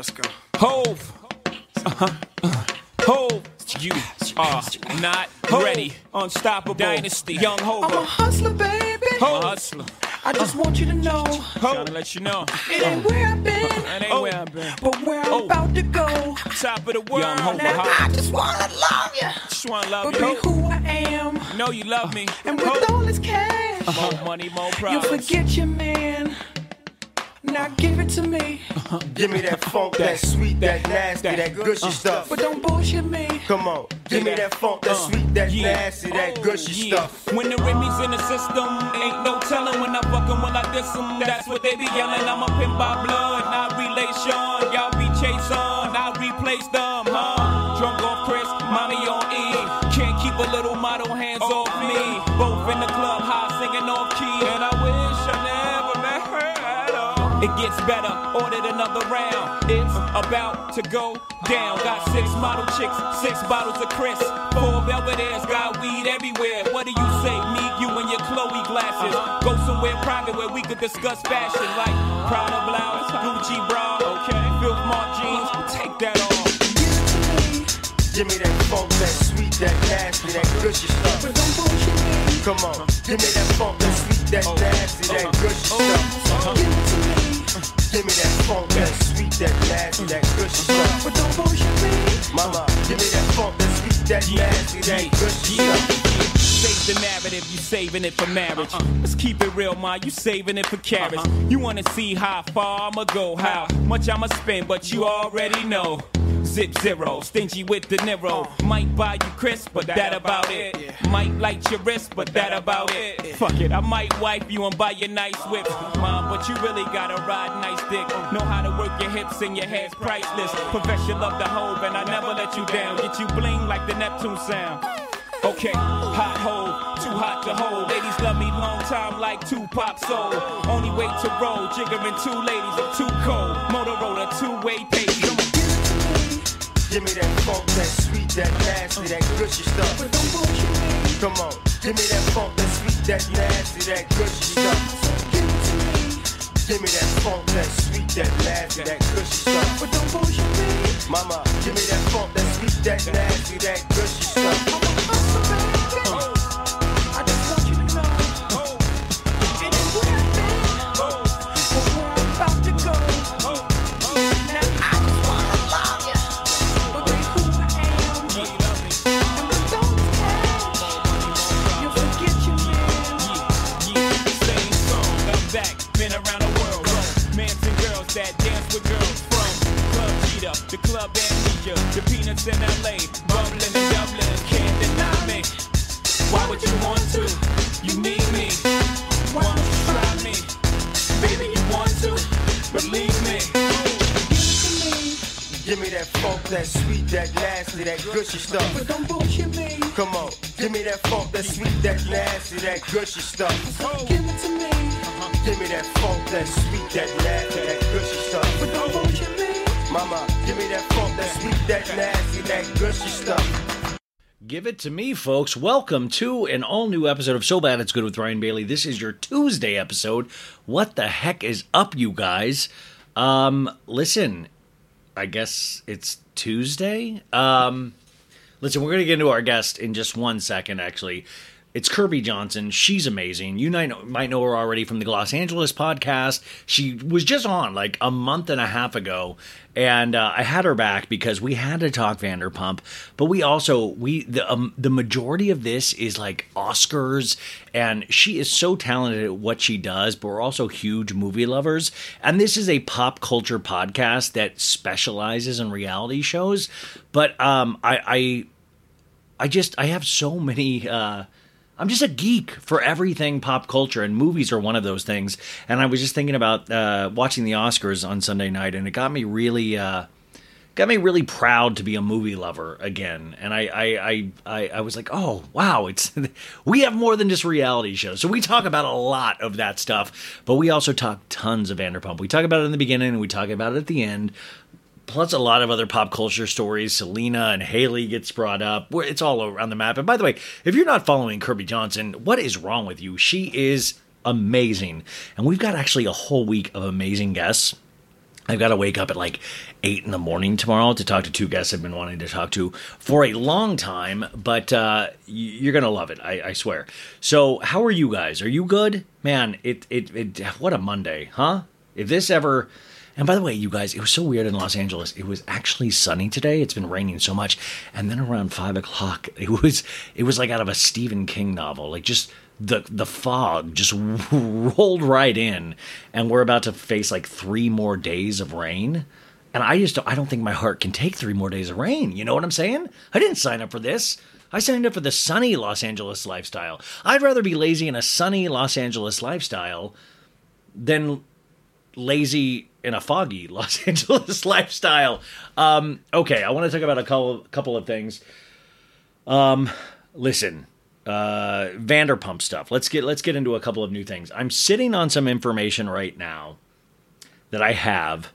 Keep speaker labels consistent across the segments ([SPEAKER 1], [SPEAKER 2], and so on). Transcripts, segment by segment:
[SPEAKER 1] Let's go. Hove. Uh-huh. Uh, Hove. You are not ready. Unstoppable. Dynasty. Young Hove.
[SPEAKER 2] I'm a hustler, baby.
[SPEAKER 1] A hustler.
[SPEAKER 2] I just want you to know
[SPEAKER 1] Trying to let you know.
[SPEAKER 2] it ain't where I've been,
[SPEAKER 1] That ain't where I've been.
[SPEAKER 2] but where I'm
[SPEAKER 1] Oh.
[SPEAKER 2] about to go.
[SPEAKER 1] Top of the world. Young Hove.
[SPEAKER 2] Now I just wanna love you,
[SPEAKER 1] Just wanna love
[SPEAKER 2] but
[SPEAKER 1] you.
[SPEAKER 2] be who I am.
[SPEAKER 1] Know you love me.
[SPEAKER 2] And with all this cash,
[SPEAKER 1] More money, more problems.
[SPEAKER 2] you forget your man. Now give it to me,
[SPEAKER 3] Give me that funk, that sweet, that nasty, that gushy stuff.
[SPEAKER 2] but don't bullshit me.
[SPEAKER 3] Come on, give me that funk, that uh, sweet, that
[SPEAKER 1] Yeah.
[SPEAKER 3] nasty, that oh, gushy
[SPEAKER 1] Yeah.
[SPEAKER 3] stuff.
[SPEAKER 1] When the Remy's in the system, ain't no telling when I fuck 'em when I diss 'em. That's what they be yelling. I'm a pimp by blood, not relation. Y'all be chasing, I replace them, It gets better, ordered another round. It's about to go down. Got six model chicks, six bottles of Chris. Four Belvedere's got weed everywhere. What do you say? Me, you, and your Chloe glasses. Uh-huh. Go somewhere private where we could discuss fashion like Prada blouse, Gucci bra, okay, Filth Mart jeans. Take that off.
[SPEAKER 3] Give me that funk, that sweet, that nasty, that gushy stuff.
[SPEAKER 2] But don't bullshit me.
[SPEAKER 3] Come on, give me that funk, that sweet, that oh. nasty, that oh. gushy stuff. Uh-huh.
[SPEAKER 2] Give it to me,
[SPEAKER 3] Give me that funk, that sweet, that nasty, that gushy stuff.
[SPEAKER 2] but don't bullshit me.
[SPEAKER 3] Mama, give me that funk, that sweet, that nasty, that gushy
[SPEAKER 1] Yeah,
[SPEAKER 3] stuff.
[SPEAKER 1] Save the narrative, you saving it for marriage. Let's keep it real, ma. You saving it for carrots. Uh-huh. You wanna see how far I'ma go, how much I'ma spend, but you already know. Zip zero, stingy with the Niro. Might buy you Chris, but that about it. Might light your wrist, but that about it. Fuck it, I might wipe you and buy you nice whip. Mom, but you really gotta ride nice dick. Know how to work your hips and your head's priceless. Profession love the hove, and I never let you down. Get you bling like the Neptune sound. Okay, hot hole, too hot to hold. Ladies love me long time like Tupac soul. Only way to roll, jiggering two ladies, I'm too cold. Motorola, two-way pace.
[SPEAKER 3] Give me that funk, that sweet, that nasty, that gushy stuff.
[SPEAKER 2] But don't me.
[SPEAKER 3] Come on, give me that funk, that sweet, that nasty, that gushy stuff.
[SPEAKER 2] Give me
[SPEAKER 3] that funk, that sweet, that nasty, that gushy stuff.
[SPEAKER 2] but don't bullshit me.
[SPEAKER 3] Mama, give me that funk, that sweet, that nasty, that gushy stuff.
[SPEAKER 2] With
[SPEAKER 1] girls from Club Cheetah, the Club Amnesia, the Peanuts in LA, bubbling and Dublin, can't deny me. Why would you want to? You need me. Why don't you try me? Baby, you want to? Believe me.
[SPEAKER 3] Give me that funk, that sweet, that nasty, that gushy stuff.
[SPEAKER 2] But don't bullshit me.
[SPEAKER 3] Come on, give me that funk, that sweet, that nasty, that gushy stuff.
[SPEAKER 2] Give it to me.
[SPEAKER 3] Give me that funk, that sweet, that nasty, that gushy
[SPEAKER 2] But
[SPEAKER 3] stuff.
[SPEAKER 2] don't bullshit me.
[SPEAKER 3] Mama, give me that funk, that sweet, that nasty, that gushy stuff.
[SPEAKER 4] Give it to me, folks. Welcome to an all new episode of So Bad It's Good with Ryan Bailey. This is your Tuesday episode. What the heck is up, you guys? Um, listen, I guess it's Tuesday. Um, listen, we're going to get into our guest in just one second, actually. It's Kirbie Johnson. She's amazing. You might know, might know her already from the Gloss Angeles podcast. She was just on like a month and a half ago, and uh, I had her back because we had to talk Vanderpump. But we also we the um, the majority of this is like Oscars, and she is so talented at what she does. But we're also huge movie lovers, and this is a pop culture podcast that specializes in reality shows. But um, I, I I just I have so many uh I'm just a geek for everything pop culture and movies are one of those things. And I was just thinking about uh watching the Oscars on Sunday night and it got me really uh got me really proud to be a movie lover again. And I I I I, I was like, "Oh, wow, it's we have more than just reality shows." So we talk about a lot of that stuff, but we also talk tons of Vanderpump. We talk about it in the beginning and we talk about it at the end plus a lot of other pop culture stories. Selena and Haley gets brought up. It's all around the map. And by the way, if you're not following Kirbie Johnson, what is wrong with you? She is amazing. And we've got actually a whole week of amazing guests. I've got to wake up at like eight in the morning tomorrow to talk to two guests I've been wanting to talk to for a long time, but uh, you're gonna love it, I, I swear. So, how are you guys? Are you good, man? It, it it what a Monday, huh? If this ever, and by the way, you guys, it was so weird in Los Angeles. It was actually sunny today. It's been raining so much, and then around five o'clock, it was it was like out of a Stephen King novel, like just the the fog just rolled right in. And we're about to face like three more days of rain. And i just don't, i don't think my heart can take three more days of rain. You know what i'm saying? I didn't sign up for this. I signed up for the sunny los angeles lifestyle. I'd rather be lazy in a sunny los angeles lifestyle than lazy in a foggy los angeles lifestyle um okay i want to talk about a couple, couple of things um listen uh Vanderpump stuff. Let's get let's get into a couple of new things. I'm sitting on some information right now that I have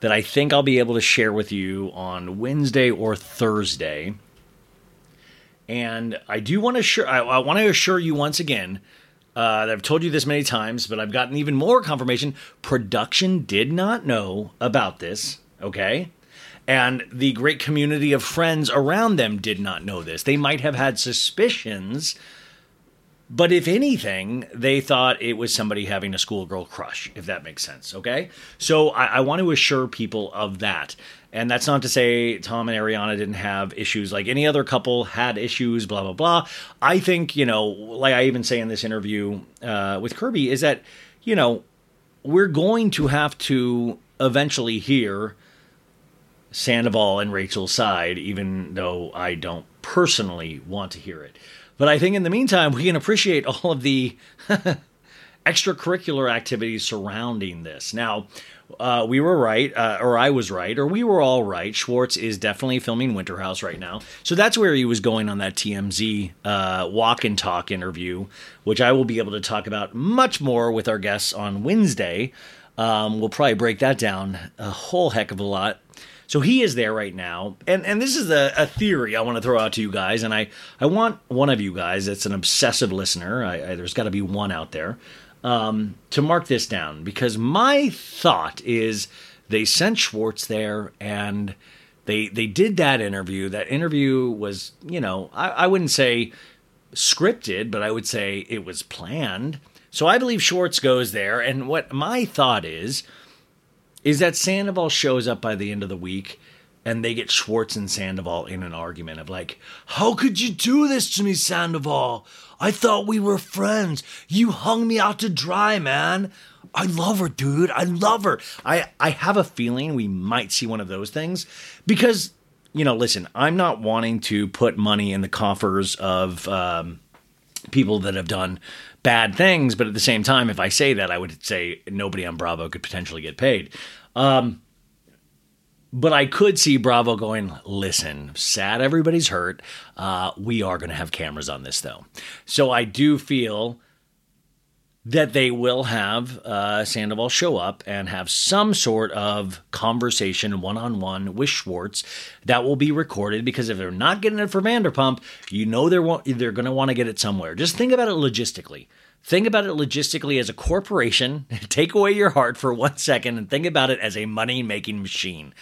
[SPEAKER 4] that I think I'll be able to share with you on Wednesday or Thursday. And I do want to assure I, I want to assure you once again uh, I've told you this many times, but I've gotten even more confirmation. Production did not know about this. Okay, and the great community of friends around them did not know this. They might have had suspicions, but if anything, they thought it was somebody having a schoolgirl crush, if that makes sense. Okay. So I, I want to assure people of that. And that's not to say Tom and Ariana didn't have issues like any other couple had issues, blah, blah, blah. I think, you know, like I even say in this interview uh, with Kirbie, is that, you know, we're going to have to eventually hear Sandoval and Rachel's side, even though I don't personally want to hear it. But I think in the meantime, we can appreciate all of the extracurricular activities surrounding this. Now, uh, we were right, uh, or I was right, or we were all right. Schwartz is definitely filming Winter House right now. So that's where he was going on that TMZ uh, walk and talk interview, which I will be able to talk about much more with our guests on Wednesday. Um, we'll probably break that down a whole heck of a lot. So he is there right now, and and this is a, a theory I want to throw out to you guys, and I I want one of you guys that's an obsessive listener. I, I, there's got to be one out there um, to mark this down because my thought is they sent Schwartz there and they they did that interview. That interview was you know I, I wouldn't say scripted, but I would say it was planned. So I believe Schwartz goes there, and what my thought is is that Sandoval shows up by the end of the week, and they get Schwartz and Sandoval in an argument of like, "How could you do this to me, Sandoval? I thought we were friends. You hung me out to dry, man." I love her, dude. I love her. I I have a feeling we might see one of those things because you know, listen, I'm not wanting to put money in the coffers of um, people that have done bad things, but at the same time, if I say that, I would say nobody on Bravo could potentially get paid. Um, but I could see Bravo going, listen, sad everybody's hurt. Uh, we are going to have cameras on this, though. So I do feel that they will have uh, Sandoval show up and have some sort of conversation one on one with Schwartz that will be recorded because if they're not getting it for Vanderpump, you know they're, wa- they're going to want to get it somewhere. Just think about it logistically. Think about it logistically as a corporation. Take away your heart for one second and think about it as a money making machine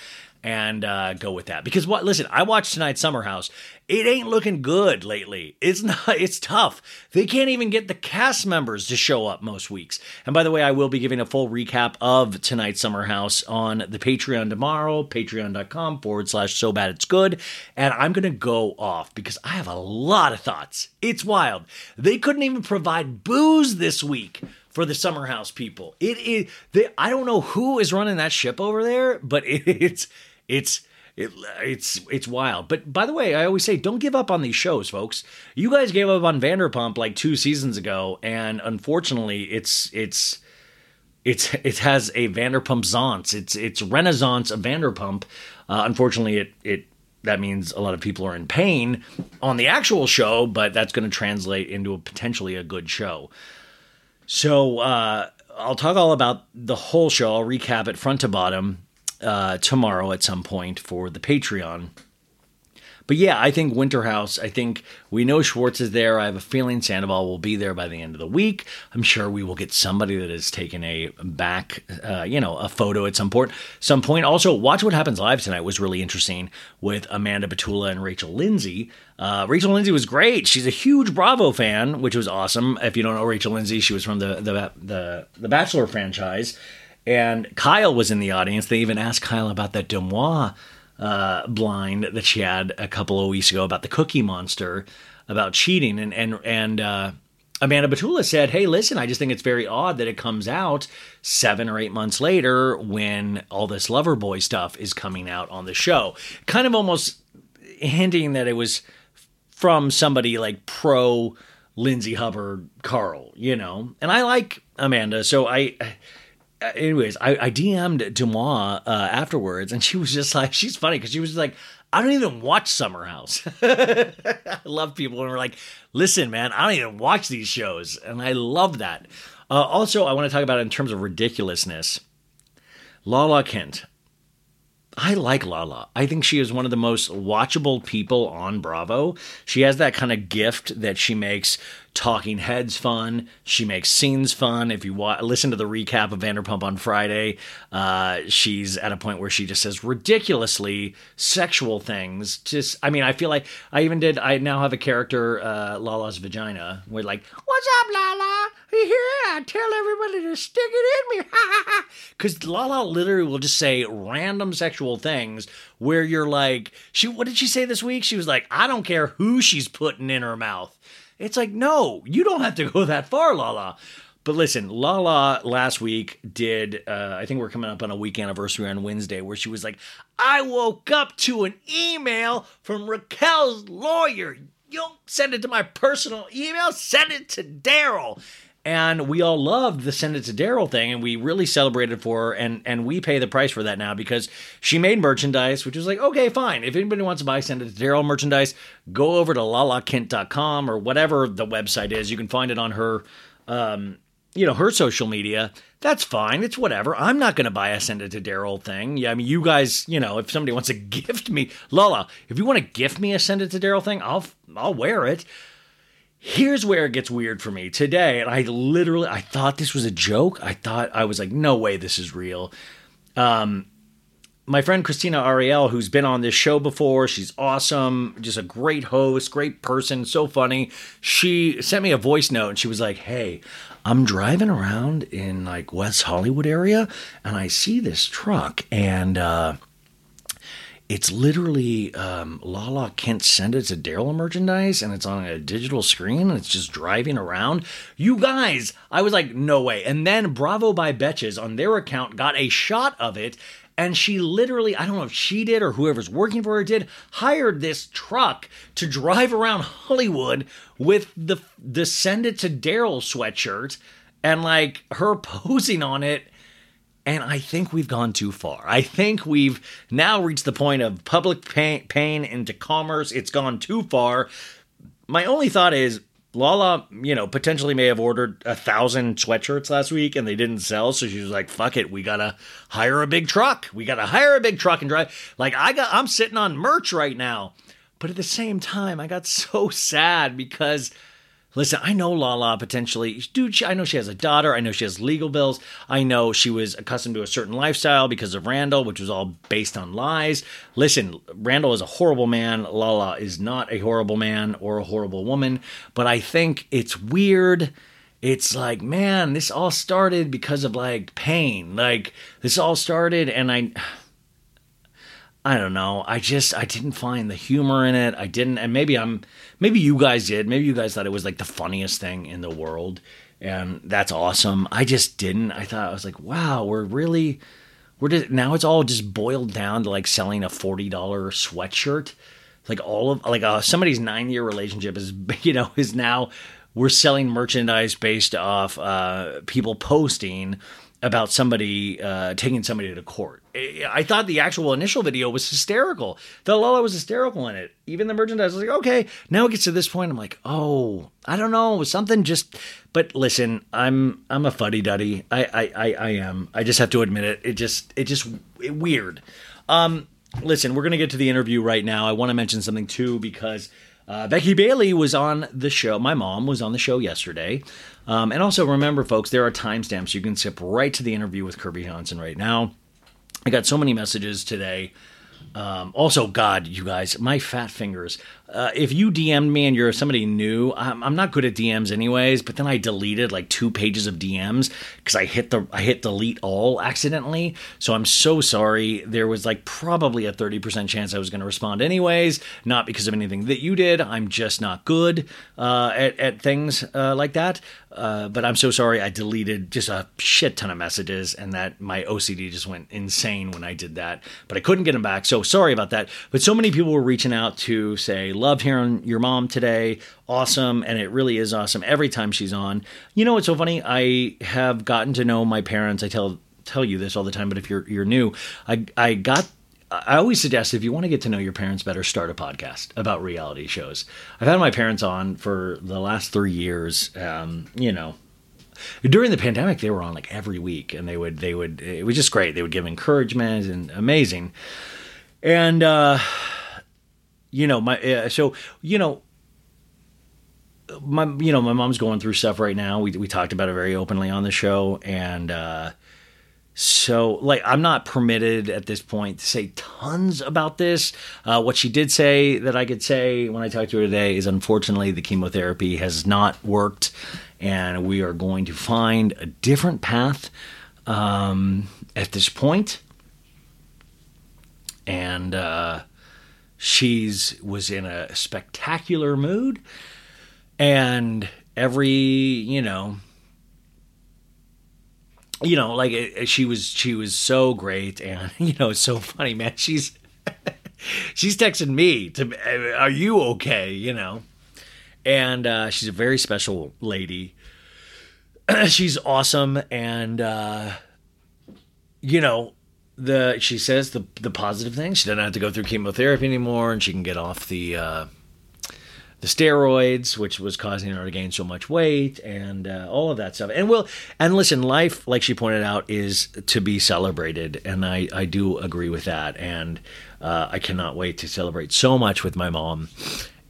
[SPEAKER 4] and uh, go with that. Because what? Listen, I watched tonight's Summer House. It ain't looking good lately. It's not. It's tough. They can't even get the cast members to show up most weeks. And by the way, I will be giving a full recap of tonight's Summer House on the Patreon tomorrow. Patreon.com forward slash so bad it's good. And I'm gonna go off because I have a lot of thoughts. It's wild. They couldn't even provide booze this week for the summer house people. It is they, I don't know who is running that ship over there, but it, it's it's it, it's it's wild. But by the way, I always say don't give up on these shows, folks. You guys gave up on Vanderpump like 2 seasons ago and unfortunately it's it's it's it has a Vanderpump Zance. It's it's Renaissance of Vanderpump. Uh, unfortunately, it it that means a lot of people are in pain on the actual show, but that's going to translate into a potentially a good show. So uh, I'll talk all about the whole show. I'll recap it front to bottom uh, tomorrow at some point for the Patreon. But yeah, I think Winterhouse. I think we know Schwartz is there. I have a feeling Sandoval will be there by the end of the week. I'm sure we will get somebody that has taken a back, uh, you know, a photo at some point. Some point. Also, watch what happens live tonight was really interesting with Amanda Batula and Rachel Lindsay. Uh, Rachel Lindsay was great. She's a huge Bravo fan, which was awesome. If you don't know Rachel Lindsay, she was from the the the, the Bachelor franchise. And Kyle was in the audience. They even asked Kyle about that DeuxMoi uh, blind that she had a couple of weeks ago about the Cookie Monster, about cheating, and and and uh, Amanda Batula said, "Hey, listen, I just think it's very odd that it comes out seven or eight months later when all this Loverboy stuff is coming out on the show, kind of almost hinting that it was from somebody like pro Lindsay Hubbard Carl, you know. And I like Amanda, so I." anyways, I, I DM'd DeuxMoi uh, afterwards, and she was just like, she's funny because she was like, I don't even watch Summer House. I love people when we're like, listen, man, I don't even watch these shows, and I love that. Uh, also, I want to talk about in terms of ridiculousness. Lala Kent. I like Lala. I think she is one of the most watchable people on Bravo. She has that kind of gift that she makes talking heads fun. She makes scenes fun. If you wa- listen to the recap of Vanderpump on Friday, uh, she's at a point where she just says ridiculously sexual things. Just, I mean, I feel like I even did. I now have a character, uh, Lala's vagina, where like, "What's up, Lala? Yeah, tell everybody to stick it in me." Because Lala literally will just say random sexual things where you're like, she. What did she say this week? She was like, "I don't care who she's putting in her mouth." It's like, no, you don't have to go that far, Lala. But listen, Lala last week did, uh, I think we're coming up on a week anniversary on Wednesday, where she was like, I woke up to an email from Raquel's lawyer. You don't send it to my personal email, send it to Daryl. And we all loved the send it to Daryl thing, and we really celebrated for her, and and we pay the price for that now because she made merchandise, which was like, okay, fine. If anybody wants to buy send it to Daryl merchandise, go over to lalakent.com or whatever the website is. You can find it on her um, you know, her social media. That's fine. It's whatever. I'm not going to buy a send it to Daryl thing. Yeah, I mean, you guys, you know, if somebody wants to gift me, Lala, if you want to gift me a send it to Daryl thing, I'll I'll wear it. Here's where it gets weird for me today, and I literally I thought this was a joke. I thought I was like, no way, this is real. Um, my friend Christina Ariel, who's been on this show before, she's awesome, just a great host, great person, so funny. She sent me a voice note and she was like, Hey, I'm driving around in like West Hollywood area and I see this truck and uh it's literally um, Lala can't send it to Daryl merchandise, and it's on a digital screen, and it's just driving around. You guys, I was like, no way. And then Bravo by Betches on their account got a shot of it, and she literally, I don't know if she did or whoever's working for her did, hired this truck to drive around Hollywood with the the send it to Daryl sweatshirt, and like her posing on it. And I think we've gone too far. I think we've now reached the point of public pain, into commerce. It's gone too far. My only thought is Lala, you know, potentially may have ordered a thousand sweatshirts last week and they didn't sell. So she was like, fuck it. We got to hire a big truck. We got to hire a big truck and drive. Like, I got, I'm sitting on merch right now. But at the same time, I got so sad because Listen, I know Lala potentially, dude. She, I know she has a daughter. I know she has legal bills. I know she was accustomed to a certain lifestyle because of Randall, which was all based on lies. Listen, Randall is a horrible man. Lala is not a horrible man or a horrible woman. But I think it's weird. It's like, man, this all started because of like pain. Like, this all started, and I. I don't know. I just I didn't find the humor in it. I didn't, and maybe I'm maybe you guys did. Maybe you guys thought it was like the funniest thing in the world, and that's awesome. I just didn't. I thought I was like, wow, we're really we're just now it's all just boiled down to like selling a forty dollar sweatshirt. Like all of like uh, somebody's nine year relationship is you know is now we're selling merchandise based off uh, people posting about somebody uh, taking somebody to court. I thought the actual initial video was hysterical. The Lola was hysterical in it. Even the merchandise was like, okay. Now it gets to this point. I'm like, oh, I don't know, something just. But listen, I'm I'm a fuddy duddy. I, I I I am. I just have to admit it. It just it just it, weird. Um, listen, we're gonna get to the interview right now. I want to mention something too because. Uh, Becky Bailey was on the show. My mom was on the show yesterday. Um, and also remember, folks, there are timestamps. You can skip right to the interview with Kirbie Johnson right now. I got so many messages today. Um, also, God, you guys, my fat fingers. Uh, if you DM'd me and you're somebody new, I'm, I'm, not good at DMs anyways. But then I deleted like two pages of DMs because I hit the I hit delete all accidentally. So I'm so sorry. There was like probably a 30% chance I was going to respond anyways, not because of anything that you did. I'm just not good uh, at at things uh, like that. Uh, but I'm so sorry. I deleted just a shit ton of messages, and that my OCD just went insane when I did that. But I couldn't get them back. So sorry about that. But so many people were reaching out to say, "Love hearing your mom today. Awesome!" And it really is awesome every time she's on. You know what's so funny? I have gotten to know my parents. I tell tell you this all the time, but if you're you're new, I I got I always suggest if you want to get to know your parents better, start a podcast about reality shows. I've had my parents on for the last three years. Um, you know, during the pandemic, they were on like every week, and they would they would it was just great. They would give encouragement and amazing. And uh, you know, my uh, so you know. My, you know, my mom's going through stuff right now. We we talked about it very openly on the show, and uh, so, like, I'm not permitted at this point to say tons about this. Uh, what she did say that I could say when I talked to her today is unfortunately the chemotherapy has not worked, and we are going to find a different path um, at this point. And uh, she's was in a spectacular mood, and every you know you know, like she was she was so great, and you know, so funny, man. She's she's texting me to, "Are you okay?" You know, and uh, she's a very special lady. she's awesome, and uh, you know, the she says the the positive thing. She doesn't have to go through chemotherapy anymore, and she can get off the. Uh, the steroids, which was causing her to gain so much weight, and uh, all of that stuff. And well, and listen, life, like she pointed out, is to be celebrated, and I I do agree with that, and uh, I cannot wait to celebrate so much with my mom.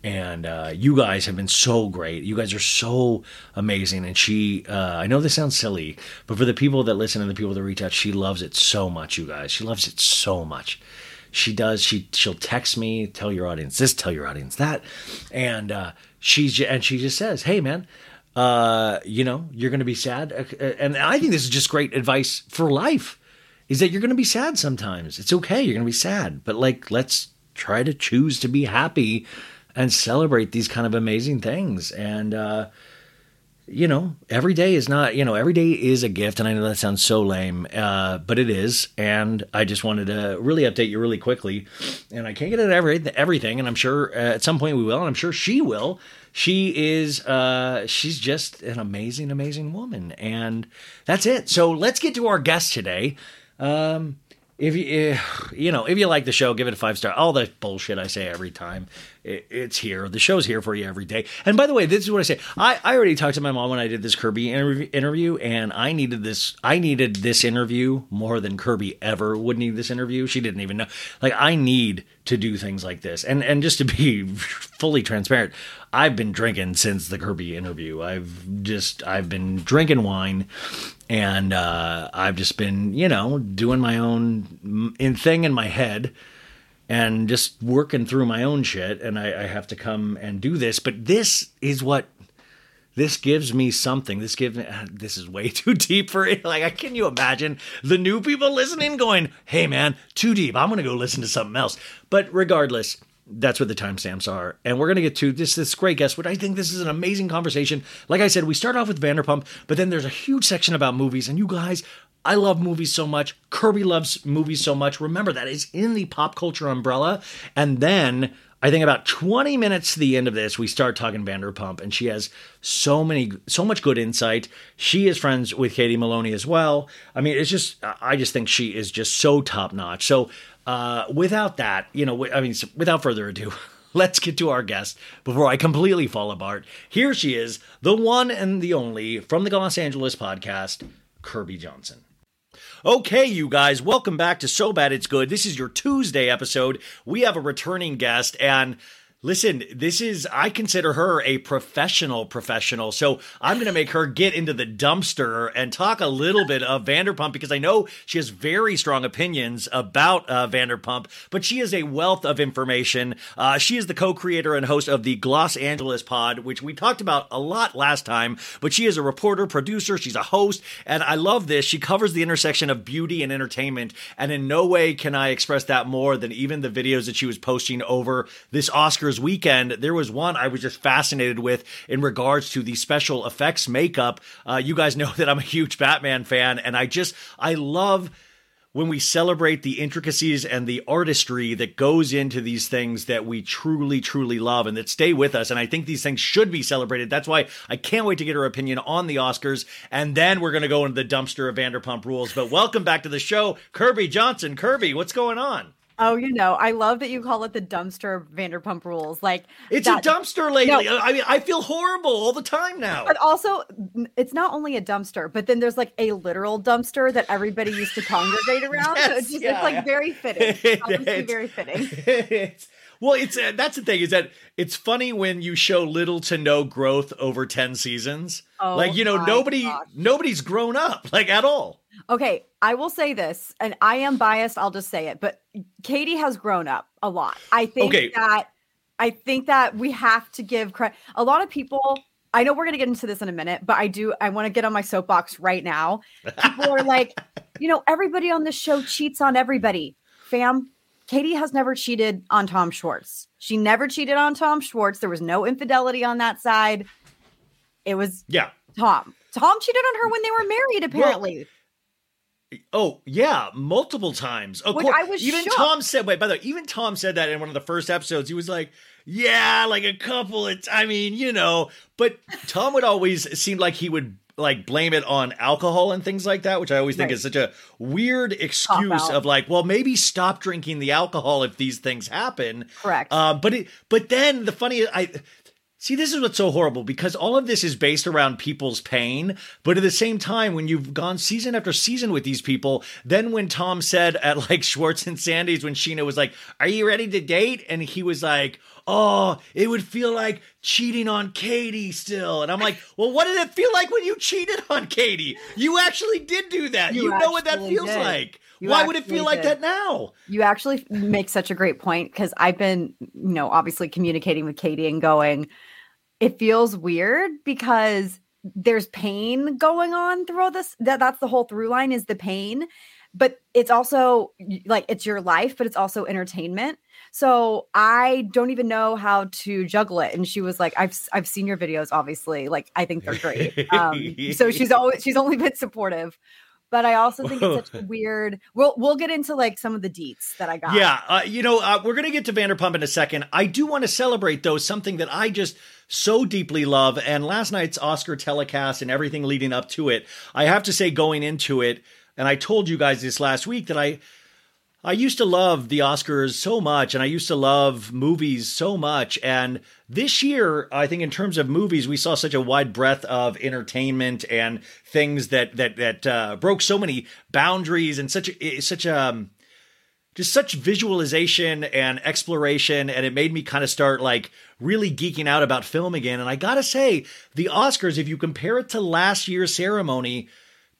[SPEAKER 4] And uh, you guys have been so great. You guys are so amazing. And she, uh, I know this sounds silly, but for the people that listen and the people that reach out, she loves it so much, you guys. She loves it so much she does she she'll text me tell your audience this tell your audience that and uh she's and she just says hey man uh you know you're gonna be sad Uh, and i think this is just great advice for life is that you're to be sad sometimes. It's okay. You're to be sad, but like, let's try to choose to be happy and celebrate these kind of amazing things. And, uh, you know, every day is not, you know, every day is a gift. And I know that sounds so lame, uh, but it is. And I just wanted to really update you really quickly. And I can't get at every, everything. And I'm sure uh, at some point we will. And I'm sure she will. She is, uh, she's just an amazing, amazing woman. And that's it. So let's get to our guest today. Um, if you eh, you know if you like the show give it a five star all the bullshit i say every time it's here. The show's here for you every day. And by the way this is what i say. I, I already talked to my mom when i did this kirbie interview, and i needed this i needed this interview more than kirbie ever would need this interview. She didn't even know. Like i need to do things like this. And and just to be fully transparent i've been drinking since the kirbie interview. I've just i've been drinking wine and uh, I've just been, you know, doing my own in thing in my head and just working through my own shit. And I, I have to come and do this, but this is what this gives me something. This gives me. Uh, this is way too deep for it. Like, can you imagine the new people listening going, "Hey, man, too deep. I'm gonna go listen to something else." But regardless, that's what the timestamps are. And we're going to get to this this great guest, but I think this is an amazing conversation. Like I said, we start off with Vanderpump, but then there's a huge section about movies. And you guys, I love movies so much. Kirbie loves movies so much. Remember, that is in the pop culture umbrella. And then I think about 20 minutes to the end of this, we start talking Vanderpump, and she has so many, so much good insight. She is friends with Katie Maloney as well. I mean, it's just, I just think she is just so top notch. So, uh, without that, you know, I mean, without further ado, let's get to our guest before I completely fall apart. Here she is, the one and the only from the Gloss Angeles podcast, Kirbie Johnson. Okay, you guys, welcome back to So Bad It's Good. This is your Tuesday episode. We have a returning guest, and Listen, this is, I consider her a professional professional. So I'm going to make her get into the dumpster and talk a little bit of Vanderpump because I know she has very strong opinions about uh, Vanderpump, but she is a wealth of information. Uh, she is the co creator and host of the Gloss Angeles Pod, which we talked about a lot last time, but she is a reporter, producer, she's a host, and I love this. She covers the intersection of beauty and entertainment, and in no way can I express that more than even the videos that she was posting over this Oscar weekend, there was one I was just fascinated with in regards to the special effects makeup. Uh, you guys know that I'm a huge Batman fan, and I just, I love when we celebrate the intricacies and the artistry that goes into these things that we truly, truly love and that stay with us. And I think these things should be celebrated. That's why I can't wait to get her opinion on the Oscars. And then we're going to go into the dumpster of Vanderpump Rules. But welcome back to the show, Kirbie Johnson. Kirbie, what's going on?
[SPEAKER 5] Oh, you know, I love that you call it the dumpster Vanderpump Rules. Like
[SPEAKER 4] it's
[SPEAKER 5] that,
[SPEAKER 4] a dumpster lately. No, I mean, I feel horrible all the time now.
[SPEAKER 5] But also, it's not only a dumpster, but then there's like a literal dumpster that everybody used to congregate around. yes, so it's just yeah, it's like yeah. very fitting. It's, very fitting.
[SPEAKER 4] It's, well, it's uh, that's the thing is that it's funny when you show little to no growth over ten seasons. Oh, like you know, nobody gosh. nobody's grown up like at all.
[SPEAKER 5] Okay, I will say this, and I am biased. I'll just say it, but Katie has grown up a lot. I think okay. that I think that we have to give credit. A lot of people. I know we're going to get into this in a minute, but I do. I want to get on my soapbox right now. People are like, you know, everybody on this show cheats on everybody. Fam, Katie has never cheated on Tom Schwartz. She never cheated on Tom Schwartz. There was no infidelity on that side. It was
[SPEAKER 4] yeah,
[SPEAKER 5] Tom. Tom cheated on her when they were married, apparently. Well,
[SPEAKER 4] Oh yeah, multiple times. Of
[SPEAKER 5] Which
[SPEAKER 4] course,
[SPEAKER 5] I was
[SPEAKER 4] even
[SPEAKER 5] shocked.
[SPEAKER 4] Tom said. Wait, by the way, even Tom said that in one of the first episodes. He was like, "Yeah, like a couple. It's, I mean, you know." But Tom would always seem like he would like blame it on alcohol and things like that, which I always think right. is such a weird excuse of like, well, maybe stop drinking the alcohol if these things happen.
[SPEAKER 5] Correct.
[SPEAKER 4] Uh, but it, but then the funny, I See, this is what's so horrible because all of this is based around people's pain. But at the same time, when you've gone season after season with these people, then when Tom said at like Schwartz and Sandy's, when Scheana was like, Are you ready to date? And he was like, Oh, it would feel like cheating on Katie still. And I'm like, Well, what did it feel like when you cheated on Katie? You actually did do that. You, you know what that feels did. like. You Why would it feel did. like that now?
[SPEAKER 5] You actually make such a great point because I've been, you know, obviously communicating with Katie and going, it feels weird because there's pain going on through all this. That that's the whole through line is the pain. but it's also like it's your life, but it's also entertainment. So I don't even know how to juggle it. And she was like, I've I've seen your videos, obviously. Like I think they're great. Um, so she's always she's only been supportive. But I also think it's such a weird. We'll we'll get into like some of the deets that I got.
[SPEAKER 4] Yeah, uh, you know, uh, we're gonna get to Vanderpump in a second. I do want to celebrate though something that I just so deeply love, and last night's Oscar telecast and everything leading up to it. I have to say, going into it, and I told you guys this last week that I I used to love the Oscars so much, and I used to love movies so much. And this year, I think in terms of movies, we saw such a wide breadth of entertainment and things that that that uh, broke so many boundaries and such such um just such visualization and exploration and it made me kind of start like really geeking out about film again and i gotta say the oscars if you compare it to last year's ceremony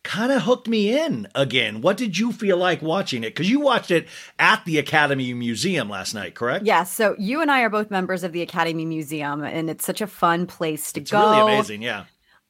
[SPEAKER 4] kind of hooked me in again. What did you feel like watching it? Because you watched it at the Academy Museum last night, correct?
[SPEAKER 5] Yes. Yeah, so you and I are both members of the Academy Museum, and it's such a fun place to
[SPEAKER 4] it's
[SPEAKER 5] go.
[SPEAKER 4] It's really amazing, yeah.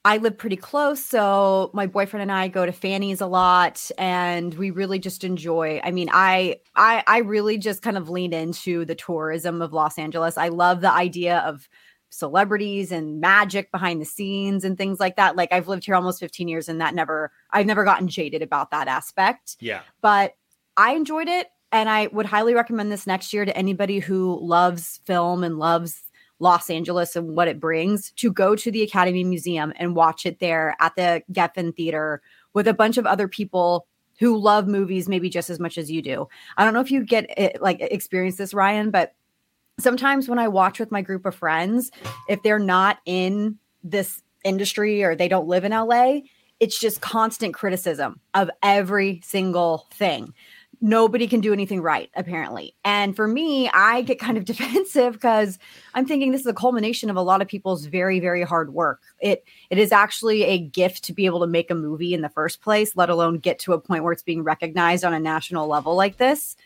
[SPEAKER 5] I live pretty close, so my boyfriend and I go to Fanny's a lot, and we really just enjoy. I mean, I I I really just kind of lean into the tourism of Los Angeles. I love the idea of celebrities and magic behind the scenes and things like that. Like I've lived here almost 15 years and that never I've never gotten jaded about that aspect.
[SPEAKER 4] Yeah.
[SPEAKER 5] But I enjoyed it and I would highly recommend this next year to anybody who loves film and loves Los Angeles and what it brings to go to the Academy Museum and watch it there at the Geffen Theater with a bunch of other people who love movies maybe just as much as you do. I don't know if you get it, like experience this Ryan, but sometimes when I watch with my group of friends, if they're not in this industry or they don't live in LA, it's just constant criticism of every single thing. Nobody can do anything right, apparently. And for me, I get kind of defensive because I'm thinking this is a culmination of a lot of people's very, very hard work. It it is actually a gift to be able to make a movie in the first place, let alone get to a point where it's being recognized on a national level like this.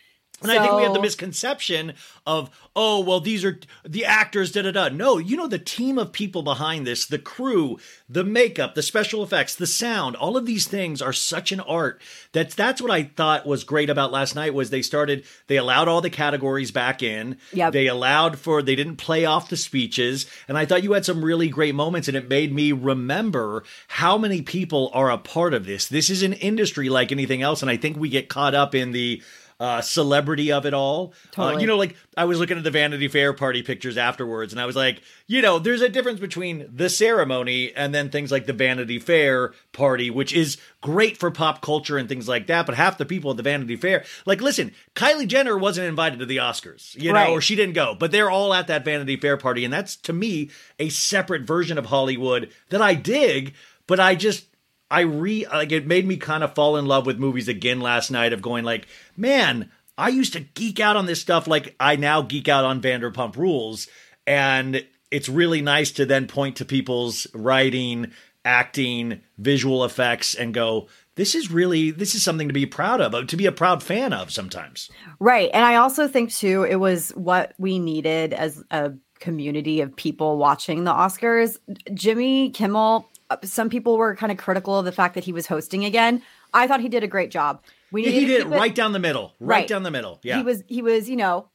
[SPEAKER 4] And so, I think we have the misconception of, oh, well, these are the actors, da da da. No, you know, the team of people behind this, the crew, the makeup, the special effects, the sound, all of these things are such an art. That's that's what I thought was great about last night was they started, they allowed all the categories back in.
[SPEAKER 5] Yeah.
[SPEAKER 4] They allowed for, they didn't play off the speeches. And I thought you had some really great moments and it made me remember how many people are a part of this. This is an industry like anything else. And I think we get caught up in the, uh, celebrity of it all.
[SPEAKER 5] Totally.
[SPEAKER 4] Uh, you know, like I was looking at the Vanity Fair party pictures afterwards, and I was like, you know, there's a difference between the ceremony and then things like the Vanity Fair party, which is great for pop culture and things like that. But half the people at the Vanity Fair, like, listen, Kylie Jenner wasn't invited to the Oscars, you know,
[SPEAKER 5] Right.
[SPEAKER 4] or she didn't go, but they're all at that Vanity Fair party, and that's to me a separate version of Hollywood that I dig. But I just I re like it made me kind of fall in love with movies again last night of going like, man, I used to geek out on this stuff like I now geek out on Vanderpump Rules and it's really nice to then point to people's writing, acting, visual effects and go, this is really this is something to be proud of, to be a proud fan of sometimes.
[SPEAKER 5] Right. And I also think too it was what we needed as a community of people watching the Oscars. Jimmy Kimmel, Uh, some people were kind of critical of the fact that he was hosting again. I thought he did a great job. We
[SPEAKER 4] he did it- right down the middle. Right,
[SPEAKER 5] Right.
[SPEAKER 4] down the middle. Yeah.
[SPEAKER 5] He was he was, you know,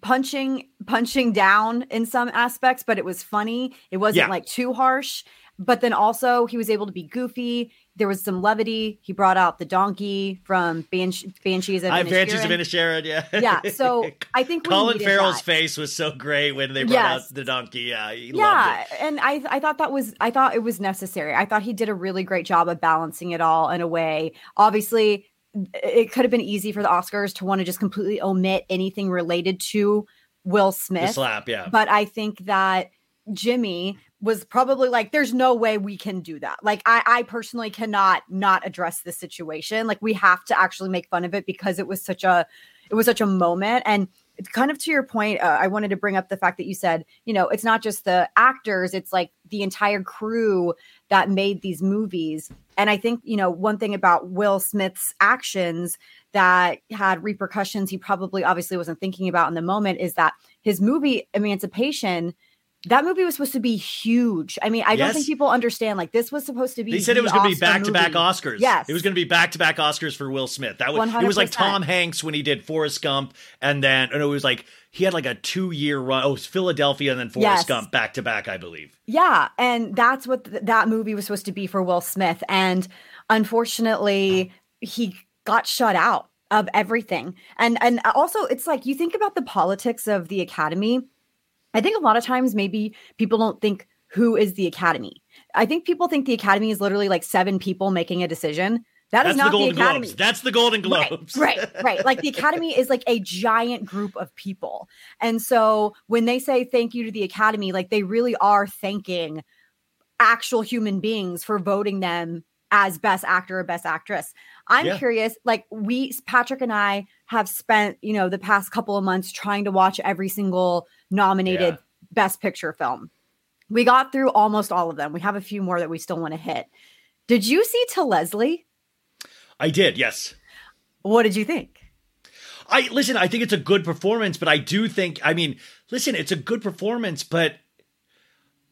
[SPEAKER 5] punching punching down in some aspects, but it was funny. It wasn't
[SPEAKER 4] Yeah.
[SPEAKER 5] like too harsh. But then also he was able to be goofy. There was some levity. He brought out the donkey from Bansh- Banshees of
[SPEAKER 4] I Banshees of
[SPEAKER 5] Inisherin.
[SPEAKER 4] Inisherin, yeah.
[SPEAKER 5] Yeah, so I think
[SPEAKER 4] Colin Farrell's
[SPEAKER 5] that.
[SPEAKER 4] face was so great when they brought
[SPEAKER 5] Yes.
[SPEAKER 4] out the donkey. Yeah, he loved
[SPEAKER 5] yeah and i i thought that was i thought it was necessary i thought he did a really great job of balancing it all in a way obviously it could have been easy for the oscars to want to just completely omit anything related to will
[SPEAKER 4] The
[SPEAKER 5] smith
[SPEAKER 4] slap, yeah.
[SPEAKER 5] but i think that jimmy was probably like there's no way we can do that. Like i i personally cannot not address this situation. Like we have to actually make fun of it because it was such a it was such a moment. And it's kind of to your point uh, i wanted to bring up the fact that you said you know it's not just the actors it's like the entire crew that made these movies. And i think you know one thing about will smith's actions that had repercussions he probably obviously wasn't thinking about in the moment is that his movie emancipation that movie was supposed to be huge. I mean, I don't think people understand. Like, this was supposed to be.
[SPEAKER 4] They said it was going to be back to back. Oscars.
[SPEAKER 5] Yes,
[SPEAKER 4] it was going to be back to back Oscars for Will Smith. That was it was like Tom Hanks when he did Forrest Gump, and then and it was like he had like a two year run. Oh, it was Philadelphia and then Forrest
[SPEAKER 5] Yes.
[SPEAKER 4] Gump back to back, I believe.
[SPEAKER 5] Yeah, and that's what th- that movie was supposed to be for Will Smith, and unfortunately, he got shut out of everything. And and also, it's like you think about the politics of the Academy. I think a lot of times maybe people don't think who is the Academy. I think people think the Academy is literally like seven people making a decision. That is
[SPEAKER 4] That's the
[SPEAKER 5] not the,
[SPEAKER 4] Golden
[SPEAKER 5] Academy.
[SPEAKER 4] Globes. That's the Golden Globes.
[SPEAKER 5] Right, right, right. Like the Academy is like a giant group of people. And so when they say thank you to the Academy, like they really are thanking actual human beings for voting them as best actor or best actress. I'm
[SPEAKER 4] Yeah.
[SPEAKER 5] curious, like we Patrick and I have spent, you know, the past couple of months trying to watch every single nominated
[SPEAKER 4] Yeah.
[SPEAKER 5] best picture film. We got through almost all of them. We have a few more that we still want to hit. Did you see to Leslie?
[SPEAKER 4] I did. Yes.
[SPEAKER 5] What did you think?
[SPEAKER 4] I listen. I think it's a good performance, but I do think. I mean, listen, it's a good performance, but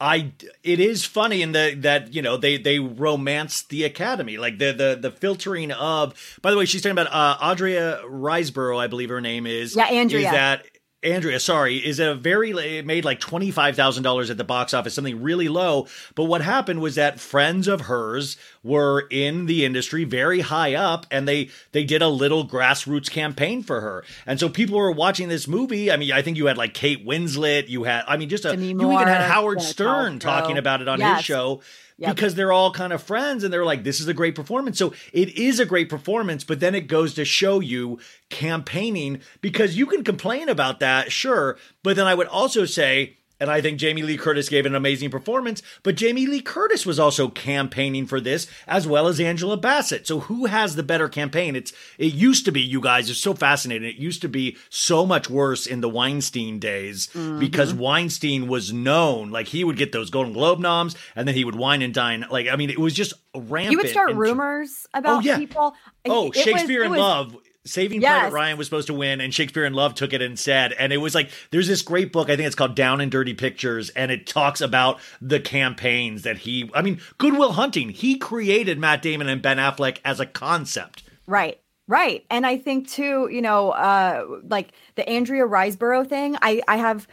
[SPEAKER 4] I. It is funny in the that you know they they romance the Academy, like the the the filtering of. By the way, she's talking about uh, Andrea Riseborough, I believe her name is.
[SPEAKER 5] Yeah, Andrea.
[SPEAKER 4] Is that Andrea? Sorry, is a very it made like twenty five thousand dollars at the box office, something really low. But what happened was that friends of hers were in the industry, very high up, and they they did a little grassroots campaign for her. And so people were watching this movie. I mean, I think you had like Kate Winslet, you had, I mean, just a
[SPEAKER 5] Demi
[SPEAKER 4] you even had Howard Stern talking about it on his show.
[SPEAKER 5] Yep.
[SPEAKER 4] Because they're all kind of friends and they're like, this is a great performance. So it is a great performance, but then it goes to show you campaigning because you can complain about that, sure. But then I would also say, and I think Jamie Lee Curtis gave an amazing performance, but Jamie Lee Curtis was also campaigning for this as well as Angela Bassett. So who has the better campaign? It's it used to be, you guys, it's so fascinating. It used to be so much worse in the Weinstein days because mm-hmm. Weinstein was known, like he would get those Golden Globe noms and then he would wine and dine. Like, I mean, it was just rampant.
[SPEAKER 5] You would start rumors oh, about
[SPEAKER 4] yeah.
[SPEAKER 5] people.
[SPEAKER 4] Oh,
[SPEAKER 5] It
[SPEAKER 4] Shakespeare
[SPEAKER 5] it
[SPEAKER 4] in
[SPEAKER 5] was-
[SPEAKER 4] Love. Saving
[SPEAKER 5] Yes.
[SPEAKER 4] Private Ryan was supposed to win, and Shakespeare in Love took it instead. And it was like there's this great book, I think it's called Down and Dirty Pictures, and it talks about the campaigns that he. I mean, Goodwill Hunting. He created Matt Damon and Ben Affleck as a concept.
[SPEAKER 5] Right. Right. And I think too, you know, uh like the Andrea Riseborough thing, I I have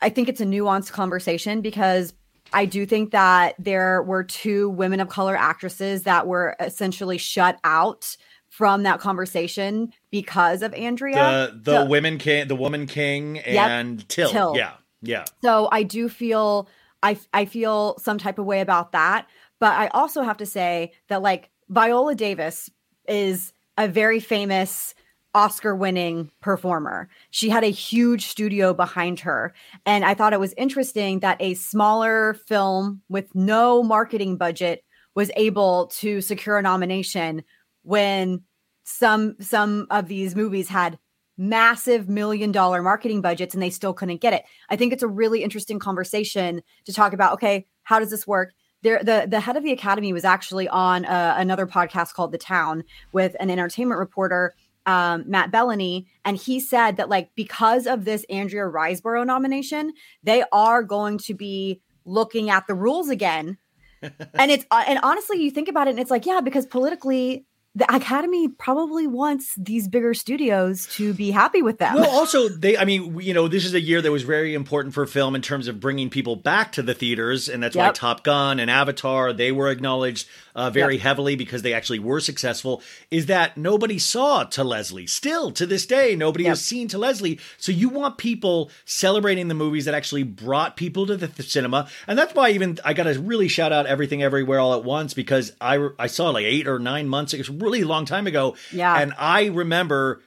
[SPEAKER 5] I think it's a nuanced conversation because I do think that there were two women of color actresses that were essentially shut out from that conversation because of Andrea.
[SPEAKER 4] The the
[SPEAKER 5] So-
[SPEAKER 4] women king, the woman king, and Till.
[SPEAKER 5] Till.
[SPEAKER 4] Yeah, yeah.
[SPEAKER 5] So I do feel I I feel some type of way about that, but I also have to say that like Viola Davis is a very famous Oscar winning performer. She had a huge studio behind her and I thought it was interesting that a smaller film with no marketing budget was able to secure a nomination when some some of these movies had massive million dollar marketing budgets and they still couldn't get it. I think it's a really interesting conversation to talk about okay, how does this work? There the the head of the academy was actually on uh, another podcast called The Town with an entertainment reporter um, Matt Belloni, and he said that like because of this Andrea Riseborough nomination, they are going to be looking at the rules again. and it's uh, and honestly, you think about it, and it's like yeah, because politically, the Academy probably wants these bigger studios to be happy with them.
[SPEAKER 4] Well, also they, I mean, you know, this is a year that was very important for film in terms of bringing people back to the theaters, and that's why Top Gun and Avatar they were acknowledged uh, very heavily because they actually were successful. Is that nobody saw to Leslie? Still to this day, nobody
[SPEAKER 5] Yep.
[SPEAKER 4] has seen to Leslie. So you want people celebrating the movies that actually brought people to the th- cinema, and that's why even I got to really shout out Everything Everywhere All at Once because I I saw like eight or nine months. It was a really long time ago.
[SPEAKER 5] Yeah.
[SPEAKER 4] and I remember